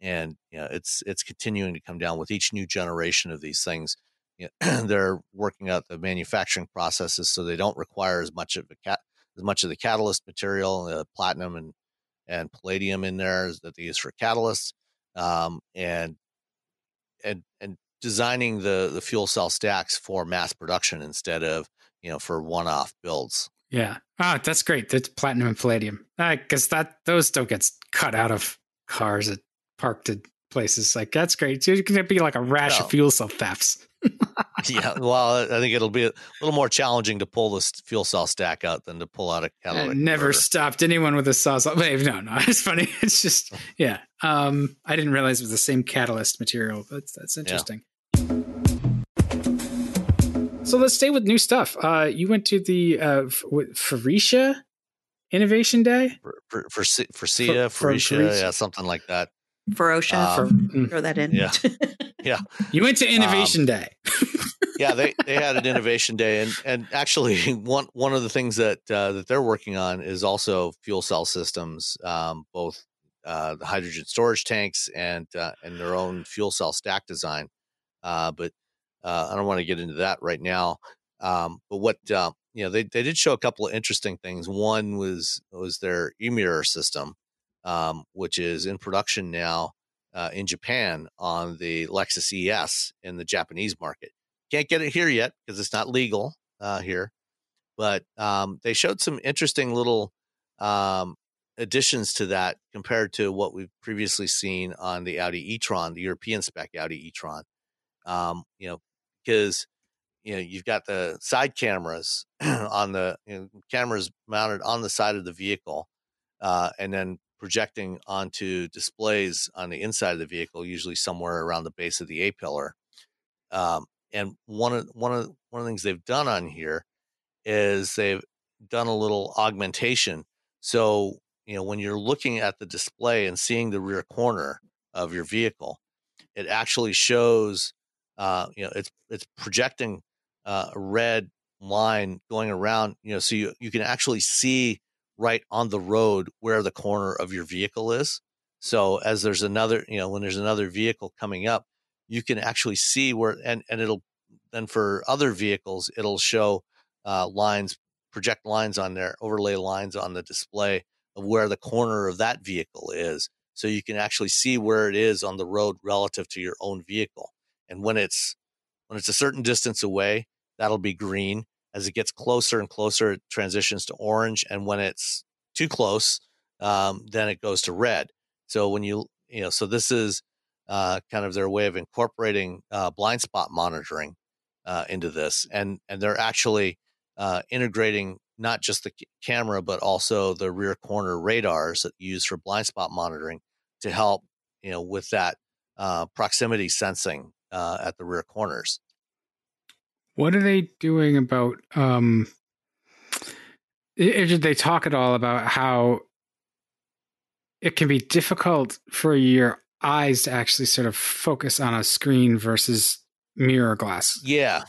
B: and you know it's it's continuing to come down with each new generation of these things. You know, they're working out the manufacturing processes so they don't require as much of a cat as much of the catalyst material uh, platinum and and palladium in there that they use for catalysts um and and and designing the the fuel cell stacks for mass production instead of you know for one-off builds
A: Yeah. Ah, that's great. That's platinum and palladium. Because that those still gets cut out of cars at parked at places. Like that's great. So gonna be like a rash
B: No.
A: of fuel cell thefts.
B: yeah well i think it'll be a little more challenging to pull this fuel cell stack out than to pull out a catalytic
A: never
B: converter.
A: stopped anyone with a sawzall. Wait, no, no, it's funny. It's just, yeah. Um, I didn't realize it was the same catalyst material. That's that's interesting. So let's stay with new stuff. Uh, you went to the uh, Faurecia Innovation Day.
B: for for for, for Cia,
A: for
B: Faurecia,
A: Faurecia.
B: yeah something like that
C: Ferocious.
B: Um,
A: For- mm.
C: Throw that in.
B: yeah. yeah.
A: You went to Innovation Day.
B: yeah they they had an innovation day and and actually one one of the things that uh, that they're working on is also fuel cell systems um, both uh, the hydrogen storage tanks and uh, and their own fuel cell stack design uh, but uh, I don't want to get into that right now um, but what uh, you know they, they did show a couple of interesting things one was was their e-mirror system um, which is in production now uh, in Japan on the Lexus ES in the Japanese market can't get it here yet because it's not legal uh, here. But um, they showed some interesting little um, additions to that compared to what we've previously seen on the Audi e-tron, the European spec Audi e-tron. Um, you know, because you know you've got the side cameras on the you know, cameras mounted on the side of the vehicle, uh, and then projecting onto displays on the inside of the vehicle, usually somewhere around the base of the A pillar. Um, and one of one of one of the things they've done on here is they've done a little augmentation. So you know when you're looking at the display and seeing the rear corner of your vehicle, it actually shows. Uh, you know, it's it's projecting uh, a red line going around. You know, so you you can actually see right on the road where the corner of your vehicle is. So as there's another, you know, when there's another vehicle coming up, you can actually see where and and it'll then for other vehicles it'll show uh, lines project lines on there overlay lines on the display of where the corner of that vehicle is so you can actually see where it is on the road relative to your own vehicle and when it's when it's a certain distance away that'll be green as it gets closer and closer, it transitions to orange, and when it's too close, um, then it goes to red. So when you you know, so this is uh, kind of their way of incorporating uh, blind spot monitoring uh, into this, and and they're actually uh, integrating not just the camera but also the rear corner radars that use for blind spot monitoring to help you know with that uh, proximity sensing uh, at the rear corners.
A: What are they doing about? Um, did they talk at all about how it can be difficult for your eyes to actually sort of focus on a screen versus mirror glass?
B: Yeah,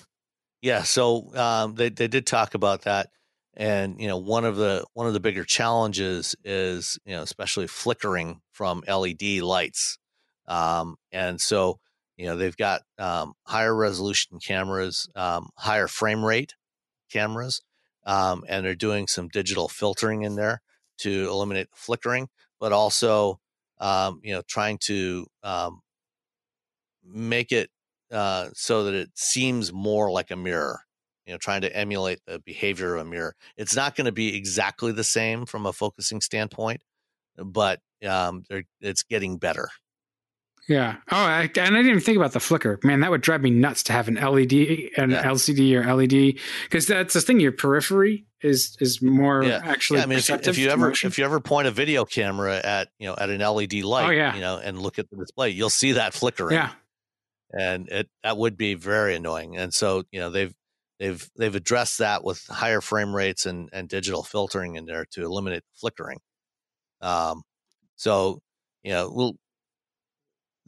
B: yeah. So um, they they did talk about that, and you know one of the one of the bigger challenges is you know especially flickering from LED lights, um, and so you know they've got um, higher resolution cameras, um, higher frame rate cameras, um, and they're doing some digital filtering in there to eliminate flickering, but also um, you know trying to um, make it uh, so that it seems more like a mirror. You know, trying to emulate the behavior of a mirror. It's not going to be exactly the same from a focusing standpoint, but um, it's getting better.
A: Yeah. Oh, I, and I didn't even think about the flicker. Man, that would drive me nuts to have an LED, an yeah. LCD or LED, because that's the thing. Your periphery is is more yeah. actually. Yeah, I mean,
B: if, if you ever motion. if you ever point a video camera at you know at an LED light,
A: oh, yeah.
B: you know, and look at the display, you'll see that flickering.
A: Yeah.
B: And it that would be very annoying. And so you know they've they've they've addressed that with higher frame rates and and digital filtering in there to eliminate flickering. Um, so you know we'll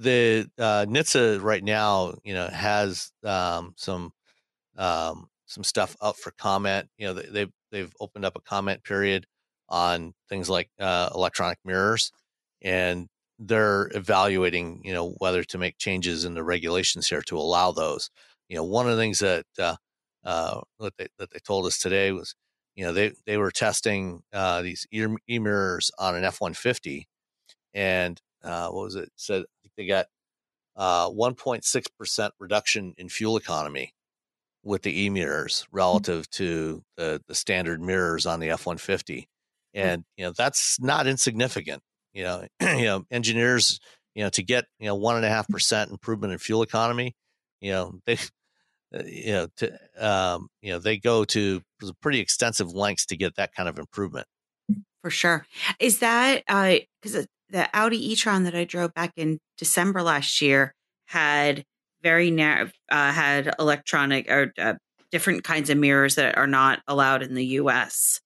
B: the uh, NHTSA right now, you know, has um, some um, some stuff up for comment. You know, they've they've opened up a comment period on things like uh, electronic mirrors, and they're evaluating, you know, whether to make changes in the regulations here to allow those. You know, one of the things that uh, uh, that they that they told us today was, you know, they they were testing uh, these e mirrors on an F one fifty, and uh, what was it? Said they got uh, 1.6% reduction in fuel economy with the e mirrors mm. relative to the, the standard mirrors on the F 150. Mm. And, you know, that's not insignificant. You know, you know, engineers, you know, to get, you know, one and a half percent improvement in fuel economy, you know, they, uh, you know, to, um, you know, they go to pretty extensive lengths to get that kind of improvement.
C: For sure. Is that, uh, cause the Audi e-tron that I drove back in December last year had very narrow, uh, had electronic or uh, different kinds of mirrors that are not allowed in the U.S.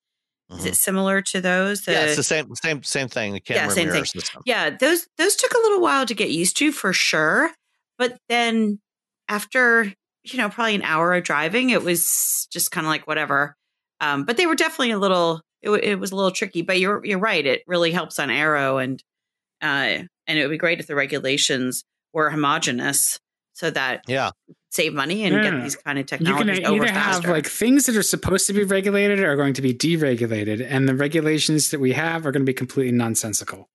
C: Mm-hmm. Is it mm-hmm. similar to those?
B: yeah, it's the same, same, same thing. The camera yeah, same thing.
C: System. Yeah, those those took a little while to get used to for sure, but then after you know probably an hour of driving, it was just kind of like whatever. Um, but they were definitely a little. It, it was a little tricky, but you're you're right. It really helps on aero and uh, and it would be great if the regulations were homogenous so that
B: yeah
C: save money and yeah. get these kind of technologies
A: you can either have like things that are supposed to be regulated are going to be deregulated and the regulations that we have are going to be completely nonsensical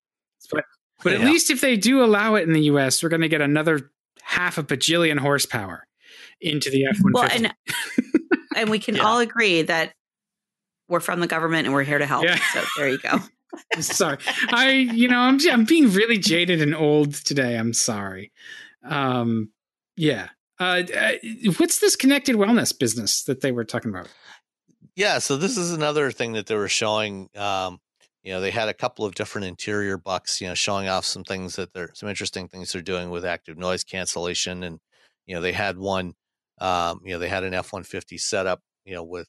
A: but but yeah. at least if they do allow it in the us we're going to get another half a bajillion horsepower into the f-150 well
C: and, and we can yeah. all agree that we're from the government and we're here to help so there you go
A: sorry. I, you know, I'm I'm being really jaded and old today. I'm sorry. Um, yeah. Uh, uh, what's this connected wellness business that they were talking about?
B: Yeah, so this is another thing that they were showing. Um, you know, they had a couple of different interior bucks. You know, showing off some things that they're some interesting things they're doing with active noise cancellation, and you know, they had one. Um, you know, they had an F one fifty setup. You know, with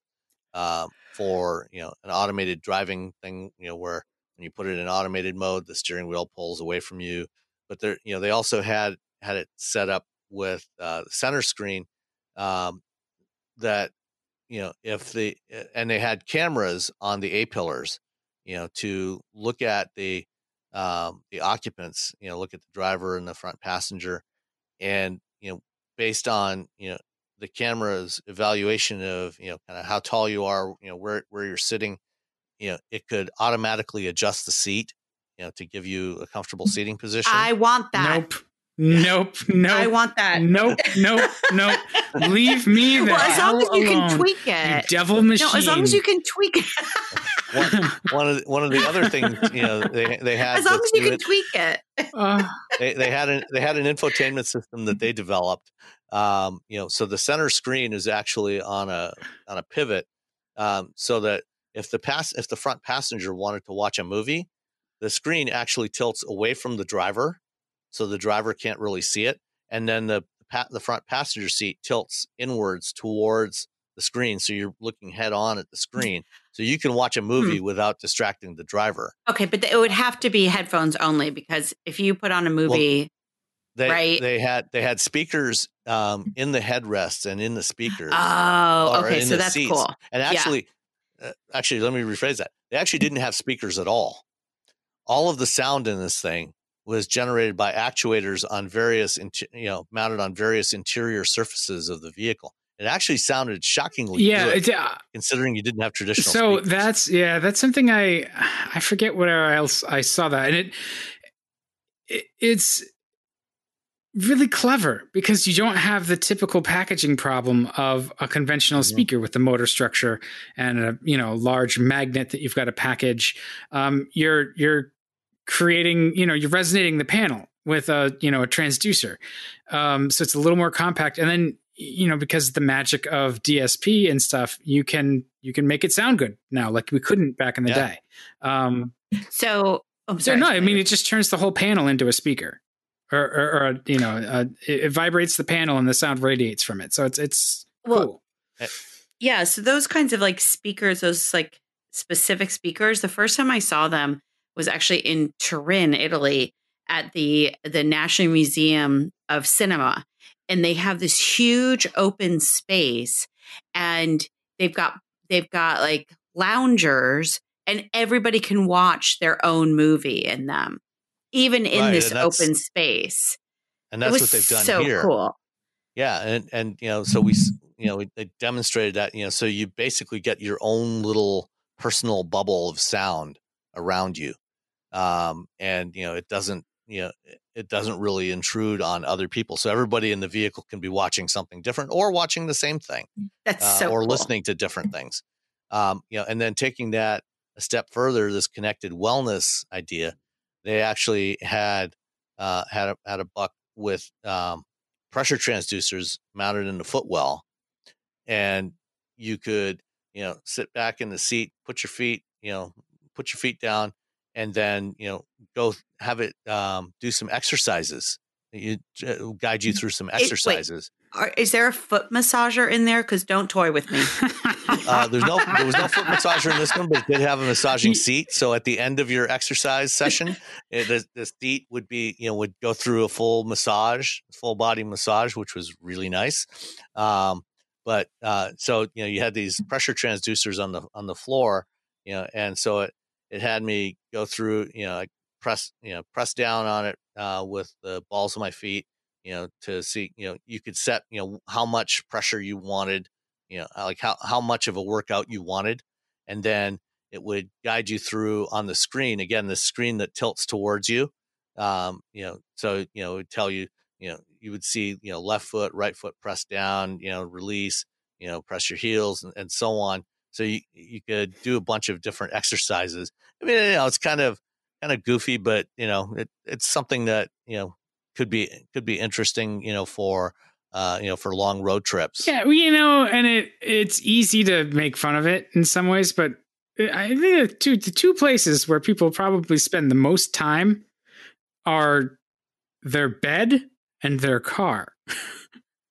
B: um, for you know an automated driving thing. You know, where when you put it in automated mode, the steering wheel pulls away from you. But they you know, they also had had it set up with uh, center screen um, that you know if the and they had cameras on the a pillars, you know, to look at the um, the occupants, you know, look at the driver and the front passenger, and you know, based on you know the camera's evaluation of you know kind of how tall you are, you know where where you're sitting, you know, it could automatically adjust the seat, you know, to give you a comfortable seating position.
C: I want that.
A: Nope. Nope. Nope.
C: I want that.
A: Nope. Nope. Nope. Leave me the
C: well, as long as you
A: hell
C: can
A: alone,
C: tweak
A: you
C: it.
A: devil machine.
C: No, as long as you can tweak it.
B: one, one of the, one of the other things you know they they had
C: as long as you can
B: new-
C: tweak it.
A: Uh,
B: they, they had an they had an infotainment system that they developed. Um, you know, so the center screen is actually on a on a pivot, um, so that if the pass if the front passenger wanted to watch a movie, the screen actually tilts away from the driver, so the driver can't really see it, and then the the front passenger seat tilts inwards towards the screen, so you're looking head on at the screen, so you can watch a movie without distracting the driver.
C: Okay, but it would have to be headphones only because if you put on a movie,
B: They
C: Right.
B: they had they had speakers um, in the headrests and in the speakers.
C: oh, okay, so that's
B: seats.
C: cool.
B: And actually, uh, actually, let me rephrase that. They actually didn't have speakers at all. All of the sound in this thing was generated by actuators on various, you know, mounted on various interior surfaces of the vehicle. It actually sounded shockingly
A: yeah.
B: good,
A: uh,
B: considering you didn't have traditional.
A: so
B: speakers.
A: that's yeah. That's something I I forget where else I saw that, and it, it it's really clever because you don't have the typical packaging problem of a conventional speaker with the motor structure and a you know large magnet that you've got to package. Um, you're you're creating you know you're resonating the panel with a you know a transducer, um, so it's a little more compact. And then you know because the magic of DSP and stuff, you can you can make it sound good now like we couldn't back in the
B: Yeah.
A: day. Um,
C: So, I'm
A: so no, I mean it just turns the whole panel into a speaker, or or, or you know, uh, it, it vibrates the panel and the sound radiates from it. So it's it's
C: Well,
A: cool.
C: Yeah, so those kinds of like speakers, those like specific speakers, the first time I saw them was actually in Turin, Italy, at the the National Museum of Cinema, and they have this huge open space, and they've got they've got like loungers, and everybody can watch their own movie in them, even in
B: Right,
C: this open space.
B: and that's what they've done
C: so
B: here.
C: cool.
B: Yeah, and and you know, so we you know we, they demonstrated that you know, so you basically get your own little personal bubble of sound around you, um, and you know it doesn't you know it- doesn't really intrude on other people. So everybody in the vehicle can be watching something different or watching the same thing
C: That's
B: uh,
C: so
B: or
C: cool.
B: listening to different things. Um, you know, and then taking that a step further, this connected wellness idea, they actually had uh, had a, had a buck with um, pressure transducers mounted in the footwell, and you could you know sit back in the seat, put your feet you know put your feet down, and then you know go have it um, do some exercises. You uh, guide you through some exercises.
C: Are, is there a foot massager in there? Because don't toy with me.
B: Uh, there's no there was no foot massager in this one, but it did have a massaging seat. So at the end of your exercise session, it, the, the seat would be you know would go through a full massage, full body massage, which was really nice. Um, but uh, so you know you had these pressure transducers on the on the floor, you know, and so it it had me go through you know I press you know press down on it uh, with the balls of my feet, you know, to see you know you could set you know how much pressure you wanted you know like how, how much of a workout you wanted and then it would guide you through on the screen again the screen that tilts towards you um, you know so you know it would tell you you know you would see you know left foot right foot press down you know release you know press your heels and, and so on so you you could do a bunch of different exercises i mean you know it's kind of kind of goofy but you know it, it's something that you know could be could be interesting you know for uh, you know, for long road trips.
A: Yeah, you know, and it it's easy to make fun of it in some ways, but I think the two the two places where people probably spend the most time are their bed and their car.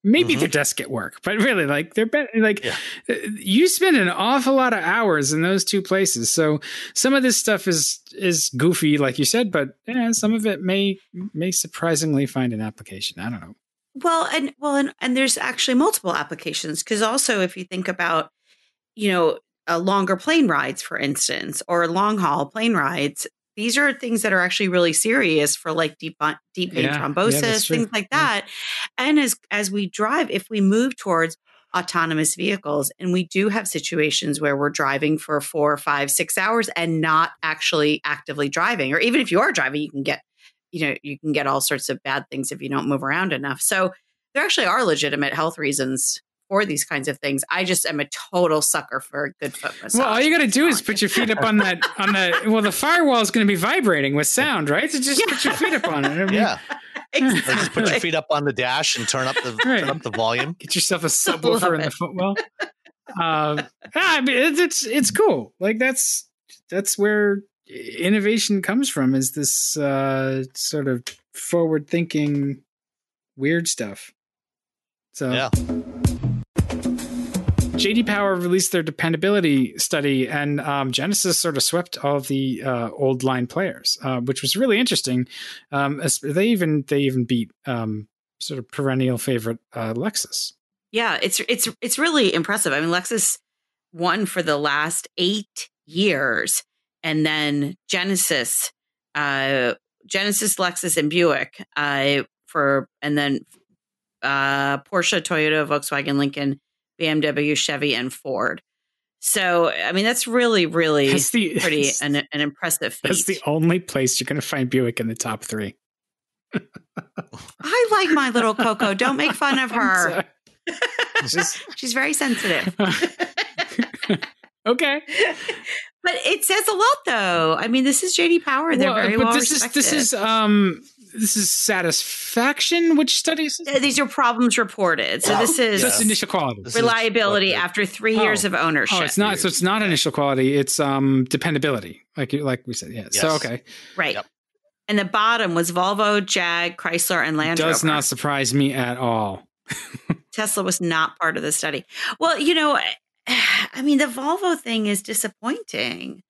A: Maybe
B: Mhm.
A: their desk at work, but really, like their bed, like
B: Yeah.
A: uh, you spend an awful lot of hours in those two places. So some of this stuff is is goofy, like you said, but yeah, some of it may may surprisingly find an application. I don't know.
C: Well, and well, and, and there's actually multiple applications because also if you think about, you know, uh, longer plane rides, for instance, or long haul plane rides, these are things that are actually really serious for like deep deep vein
A: Yeah, yeah,
C: thrombosis,
A: true.
C: things like
A: Yeah.
C: that. And as as we drive, if we move towards autonomous vehicles, and we do have situations where we're driving for four, five, six hours and not actually actively driving, or even if you are driving, you can get you know, you can get all sorts of bad things if you don't move around enough. So there actually are legitimate health reasons for these kinds of things. I just am a total sucker for a good foot massage.
A: Well, all you got to do is put your feet up on that on the well, the firewall is going to be vibrating with sound, right? So just put your feet up on it. I mean,
B: Yeah.
C: exactly.
B: Or just put your feet up on the dash and turn up the
A: Right.
B: turn up the volume.
A: Get yourself a subwoofer in the footwell. Um, I mean, it's, it's it's cool. Like that's that's where innovation comes from. Is this uh, sort of forward thinking, weird stuff. So
B: Yeah.
A: JD Power released their dependability study, and um, Genesis sort of swept all of the uh, old line players, uh, which was really interesting. Um, they even they even beat um, sort of perennial favorite uh, Lexus.
C: Yeah, it's it's it's really impressive. I mean, Lexus won for the last eight years, and then Genesis, uh, Genesis, Lexus, and Buick uh, for, and then uh, Porsche, Toyota, Volkswagen, Lincoln, BMW, Chevy, and Ford. So, I mean, that's really, really
A: That's the
C: pretty an, an impressive feat.
A: That's the only place you're going to find Buick in the top three.
C: I like my little Coco. Don't make fun of her.
A: Just
C: She's very sensitive.
A: okay.
C: But it says a lot, though. I mean, this is JD Power. They're
A: Well,
C: very
A: but
C: well
A: this
C: respected.
A: is this is um this is satisfaction. Which study is this?
C: Uh, These are problems reported. So this is
A: So initial quality.
B: This is
C: reliability
B: what
C: after three
A: Oh.
C: years of ownership.
A: Oh, it's not. So it's not initial quality. It's um dependability. Like you, like we said. Yeah. So okay.
C: right.
B: Yep.
C: And the bottom was Volvo, Jag, Chrysler, and Land
A: Does
C: Rover.
A: not surprise me at all.
C: Tesla was not part of the study. Well, you know, I mean, the Volvo thing is disappointing.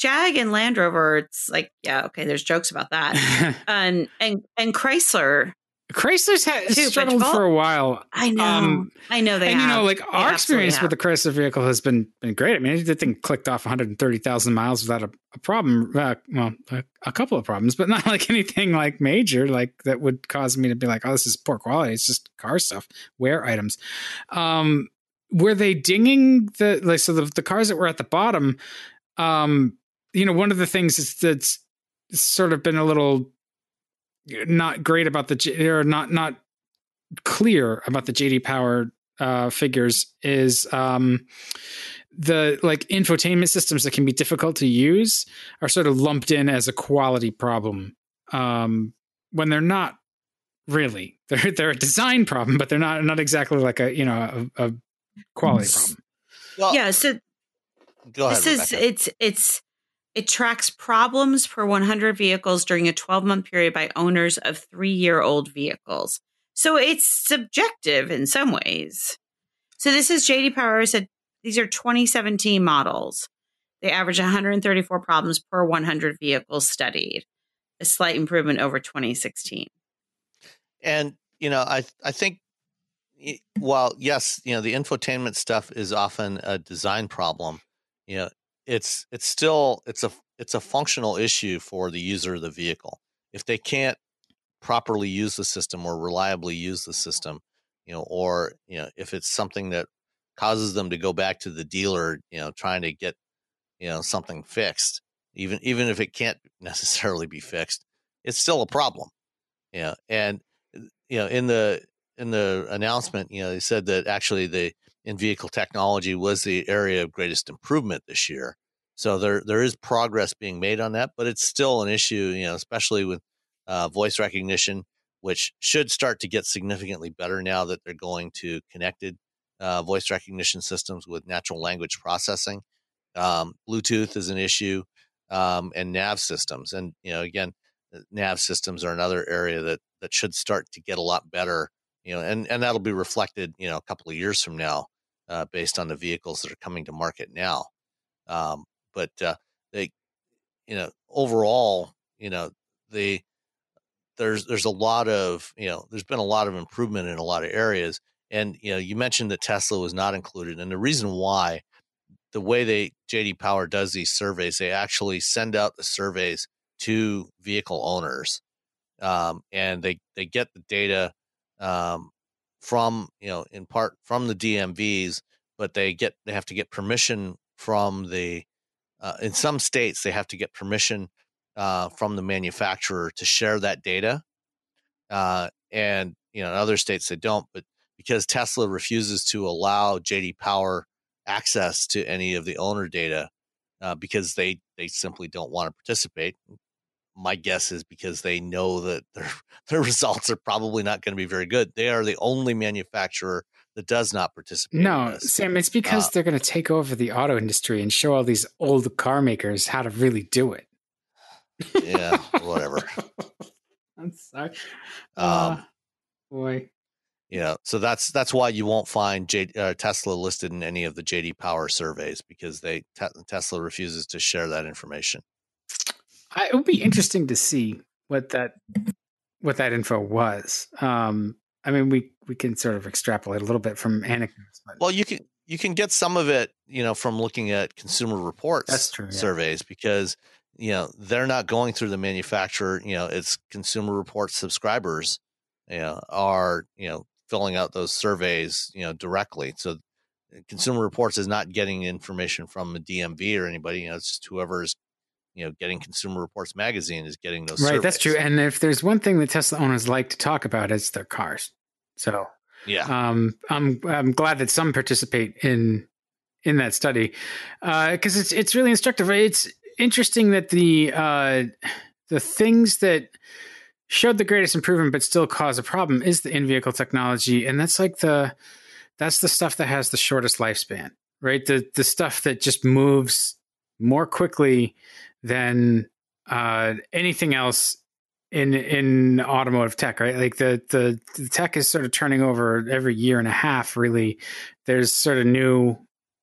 C: Jag and Land Rover, it's like, yeah, okay, there's jokes about that. And and and Chrysler,
A: Chrysler's ha-
C: Too,
A: struggled for a while.
C: I know,
A: Um,
C: I know they
A: and you know, like
C: They
A: our experience with the Chrysler vehicle has been been great. I mean, the thing clicked off 130,000 miles without a, a problem. Uh, well, a, a couple of problems, but not like anything like major, like that would cause me to be like, "Oh, this is poor quality." It's just car stuff, wear items. Um, were they dinging the like so the the cars that were at the bottom? Um, you know, one of the things is that's sort of been a little not great about the or not not clear about the JD Power uh, figures is um, the like infotainment systems that can be difficult to use are sort of lumped in as a quality problem um, when they're not really. They're they're a design problem, but they're not not exactly like a you know a, a quality problem.
B: Well,
C: yeah, so
B: go ahead.
C: this is
B: Rebecca.
C: it's it's it tracks problems per 100 vehicles during a 12 month period by owners of three year old vehicles. So it's subjective in some ways. So this is JD Power said these are 2017 models. They average 134 problems per 100 vehicles studied, a slight improvement over 2016.
B: and you know i i think while yes you know the infotainment stuff is often a design problem you know it's it's still it's a it's a functional issue for the user of the vehicle. If they can't properly use the system or reliably use the mm-hmm. system you know or you know if it's something that causes them to go back to the dealer you know trying to get you know something fixed even even if it can't necessarily be fixed it's still a problem. You know and you know in the in the announcement you know they said that actually the in vehicle technology was the area of greatest improvement this year. So there there is progress being made on that but it's still an issue you know especially with uh, voice recognition which should start to get significantly better now that they're going to connected uh, voice recognition systems with natural language processing. Um, bluetooth is an issue um, and nav systems. And you know again uh, nav systems are another area that that should start to get a lot better you know and and that'll be reflected you know a couple of years from now uh, based on the vehicles that are coming to market now. Um, but uh, they you know overall you know the there's there's a lot of you know there's been a lot of improvement in a lot of areas. And you know you mentioned that tesla was not included and the reason why the way they jd power does these surveys they actually send out the surveys to vehicle owners um, and they they get the data um, from you know in part from the DMVs, but they get they have to get permission from the uh, in some states they have to get permission uh, from the manufacturer to share that data. Uh, and you know, in other states they don't, but because Tesla refuses to allow JD Power access to any of the owner data uh, because they they simply don't want to participate. My guess is because they know that their their results are probably not going to be very good. They are the only manufacturer that does not participate.
A: No, Sam, it's because uh, they're going to take over the auto industry and show all these old car makers how to really do it.
B: yeah, whatever.
A: I'm sorry. Uh,
B: um,
A: boy.
B: Yeah, so that's that's why you won't find J, uh, Tesla listed in any of the JD Power surveys because they te- Tesla refuses to share that information.
A: I, it would be interesting to see what that what that info was. Um, I mean, we we can sort of extrapolate a little bit from anecdotes. But.
B: Well, you can you can get some of it, you know, from looking at Consumer Reports
A: true, yeah.
B: surveys because you know they're not going through the manufacturer. You know, it's Consumer Reports subscribers, you know, are you know filling out those surveys, you know, directly. So Consumer Reports is not getting information from the DMV or anybody. You know, it's just whoever's you know getting Consumer Reports magazine is getting those.
A: Right,
B: surveys.
A: that's true. And if there's one thing that Tesla owners like to talk about, it's their cars. So
B: yeah,
A: um, I'm I'm glad that some participate in in that study because uh, it's it's really instructive. It's interesting that the uh, the things that showed the greatest improvement but still cause a problem is the in-vehicle technology and that's like the that's the stuff that has the shortest lifespan right the the stuff that just moves more quickly than uh, anything else in in automotive tech right like the, the the tech is sort of turning over every year and a half really there's sort of new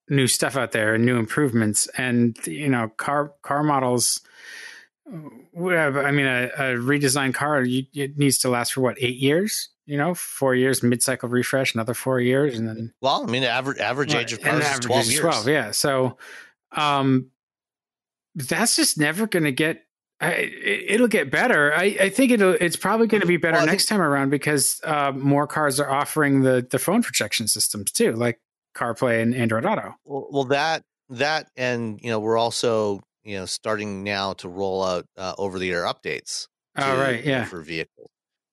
A: new stuff out there and new improvements and you know car car models I mean, a, a redesigned car you, it needs to last for what eight years? You know, four years mid-cycle refresh, another four years, and then
B: well, I mean, average average age of cars is twelve years. Twelve,
A: yeah. So, um, that's just never going to get. I, it'll get better. I, I think it'll. It's probably going to be better well, next think, time around because uh, more cars are offering the the phone projection systems too, like CarPlay and Android Auto.
B: Well, well that that and you know we're also you know starting now to roll out uh, over the air updates.
A: Oh, to, oh right, yeah,
B: for vehicles.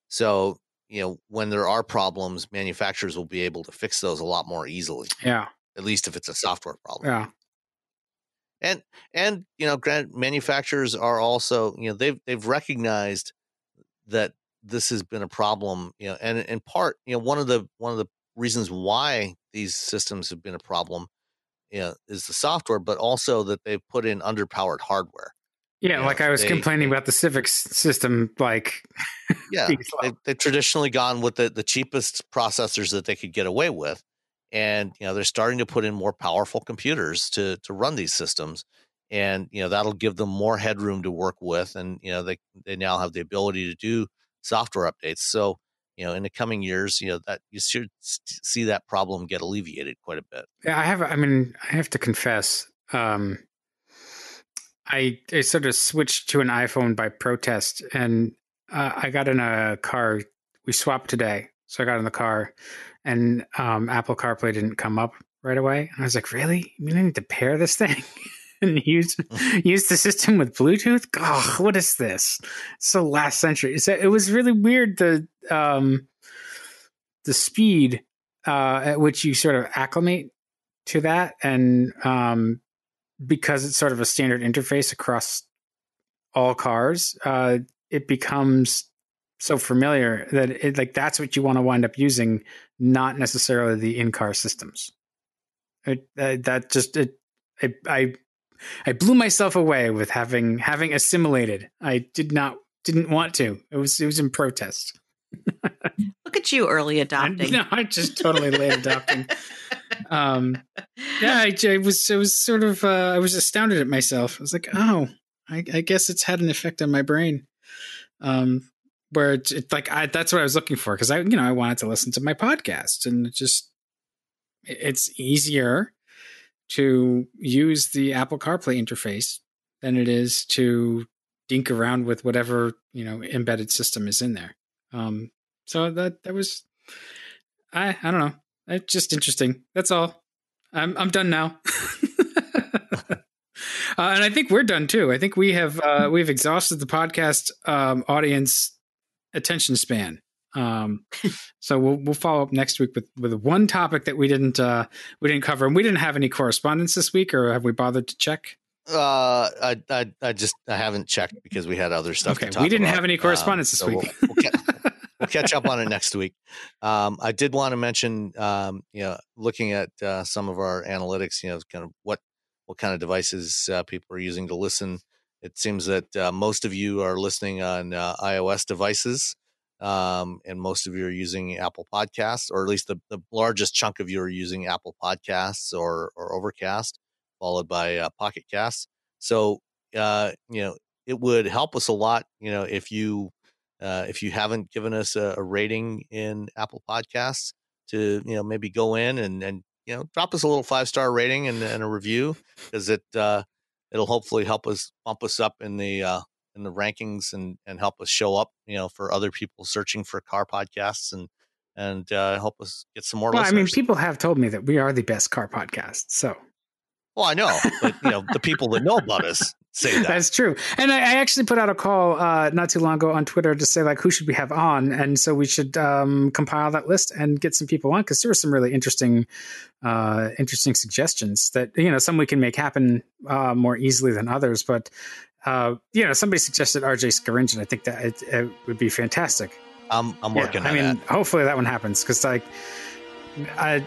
B: So you know when there are problems, manufacturers will be able to fix those a lot more easily.
A: Yeah,
B: at least if it's a software problem.
A: Yeah.
B: And and you know, grant manufacturers are also you know they've they've recognized that this has been a problem. You know, and in part, you know, one of the one of the reasons why these systems have been a problem you know, is the software, but also that they've put in underpowered hardware.
A: Yeah, you like know, I was they, complaining about the Civics system. Like,
B: yeah, they, they've traditionally gone with the, the cheapest processors that they could get away with, and you know they're starting to put in more powerful computers to to run these systems, and you know that'll give them more headroom to work with, and you know they they now have the ability to do software updates. So you know in the coming years you know that you should see that problem get alleviated quite a bit
A: yeah i have i mean i have to confess um i i sort of switched to an iphone by protest and uh, i got in a car we swapped today so i got in the car and um apple carplay didn't come up right away and i was like really you mean I need to pair this thing and use use the system with Bluetooth. Oh, what is this? so last century. So it was really weird the um, the speed uh, at which you sort of acclimate to that, and um, because it's sort of a standard interface across all cars, uh, it becomes so familiar that it like that's what you want to wind up using, not necessarily the in-car systems. It, uh, that just it, I, I I blew myself away with having having assimilated. I did not didn't want to. It was it was in protest.
C: Look at you, early adopting.
A: I, no, I just totally late adopting. Um, yeah, I, I, was I was sort of uh, I was astounded at myself. I was like, oh, I, I guess it's had an effect on my brain. Um, where it's, it's like I, that's what I was looking for because I you know I wanted to listen to my podcast and it just it's easier to use the Apple CarPlay interface than it is to dink around with whatever you know embedded system is in there. Um, so that that was, I I don't know. It's just interesting. That's all. I'm I'm done now. uh, and I think we're done too. I think we have uh, we've exhausted the podcast um, audience attention span. Um, so we'll we'll follow up next week with with one topic that we didn't uh, we didn't cover, and we didn't have any correspondence this week, or have we bothered to check?
B: Uh, I, I, I just I haven't checked because we had other stuff.
A: Okay, we didn't
B: about.
A: have any correspondence
B: um,
A: this
B: so
A: week.
B: We'll, we'll, ca- we'll, catch up on it next week. Um, I did want to mention, um, you know, looking at uh, some of our analytics, you know, kind of what what kind of devices uh, people are using to listen. It seems that uh, most of you are listening on uh, iOS devices, um, and most of you are using Apple Podcasts, or at least the, the largest chunk of you are using Apple Podcasts or or Overcast followed by uh, Pocket Casts. So, uh, you know, it would help us a lot, you know, if you uh, if you haven't given us a, a, rating in Apple Podcasts, to you know maybe go in and and you know drop us a little five star rating and, and, a review because it uh, it'll hopefully help us bump us up in the uh, in the rankings and and help us show up, you know, for other people searching for car podcasts and and uh, help us get some more.
A: Well,
B: listeners.
A: I mean, people have told me that we are the best car podcast, so
B: well, I know, but you know, the people that know about us say that.
A: That's true. And I, I actually put out a call uh, not too long ago on Twitter to say like, who should we have on? And so we should um, compile that list and get some people on because there were some really interesting, uh, interesting suggestions that you know some we can make happen uh, more easily than others. But uh, you know, somebody suggested RJ Scaringe, I think that it, it, would be fantastic.
B: I'm I'm working.
A: Yeah, I mean,
B: that.
A: hopefully that one happens because like. I,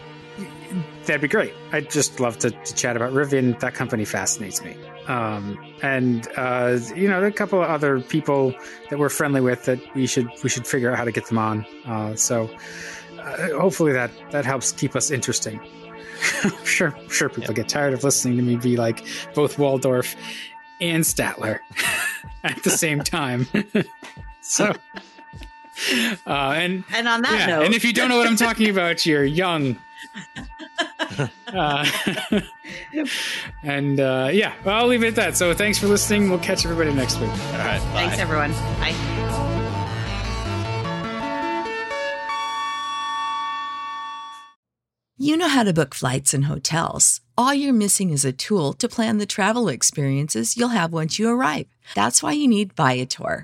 A: that'd be great. I'd just love to, to chat about Rivian. That company fascinates me. Um, and uh, you know, there are a couple of other people that we're friendly with that we should we should figure out how to get them on. Uh, so uh, hopefully that that helps keep us interesting. sure, sure. People get tired of listening to me be like both Waldorf and Statler at the same time. so. Uh, and
C: and on that
A: yeah,
C: note,
A: and if you don't know what I'm talking about, you're young. Uh, and uh, yeah, well, I'll leave it at that. So thanks for listening. We'll catch everybody next week.
B: All right. Bye.
C: Thanks, everyone. Bye.
D: You know how to book flights and hotels. All you're missing is a tool to plan the travel experiences you'll have once you arrive. That's why you need Viator.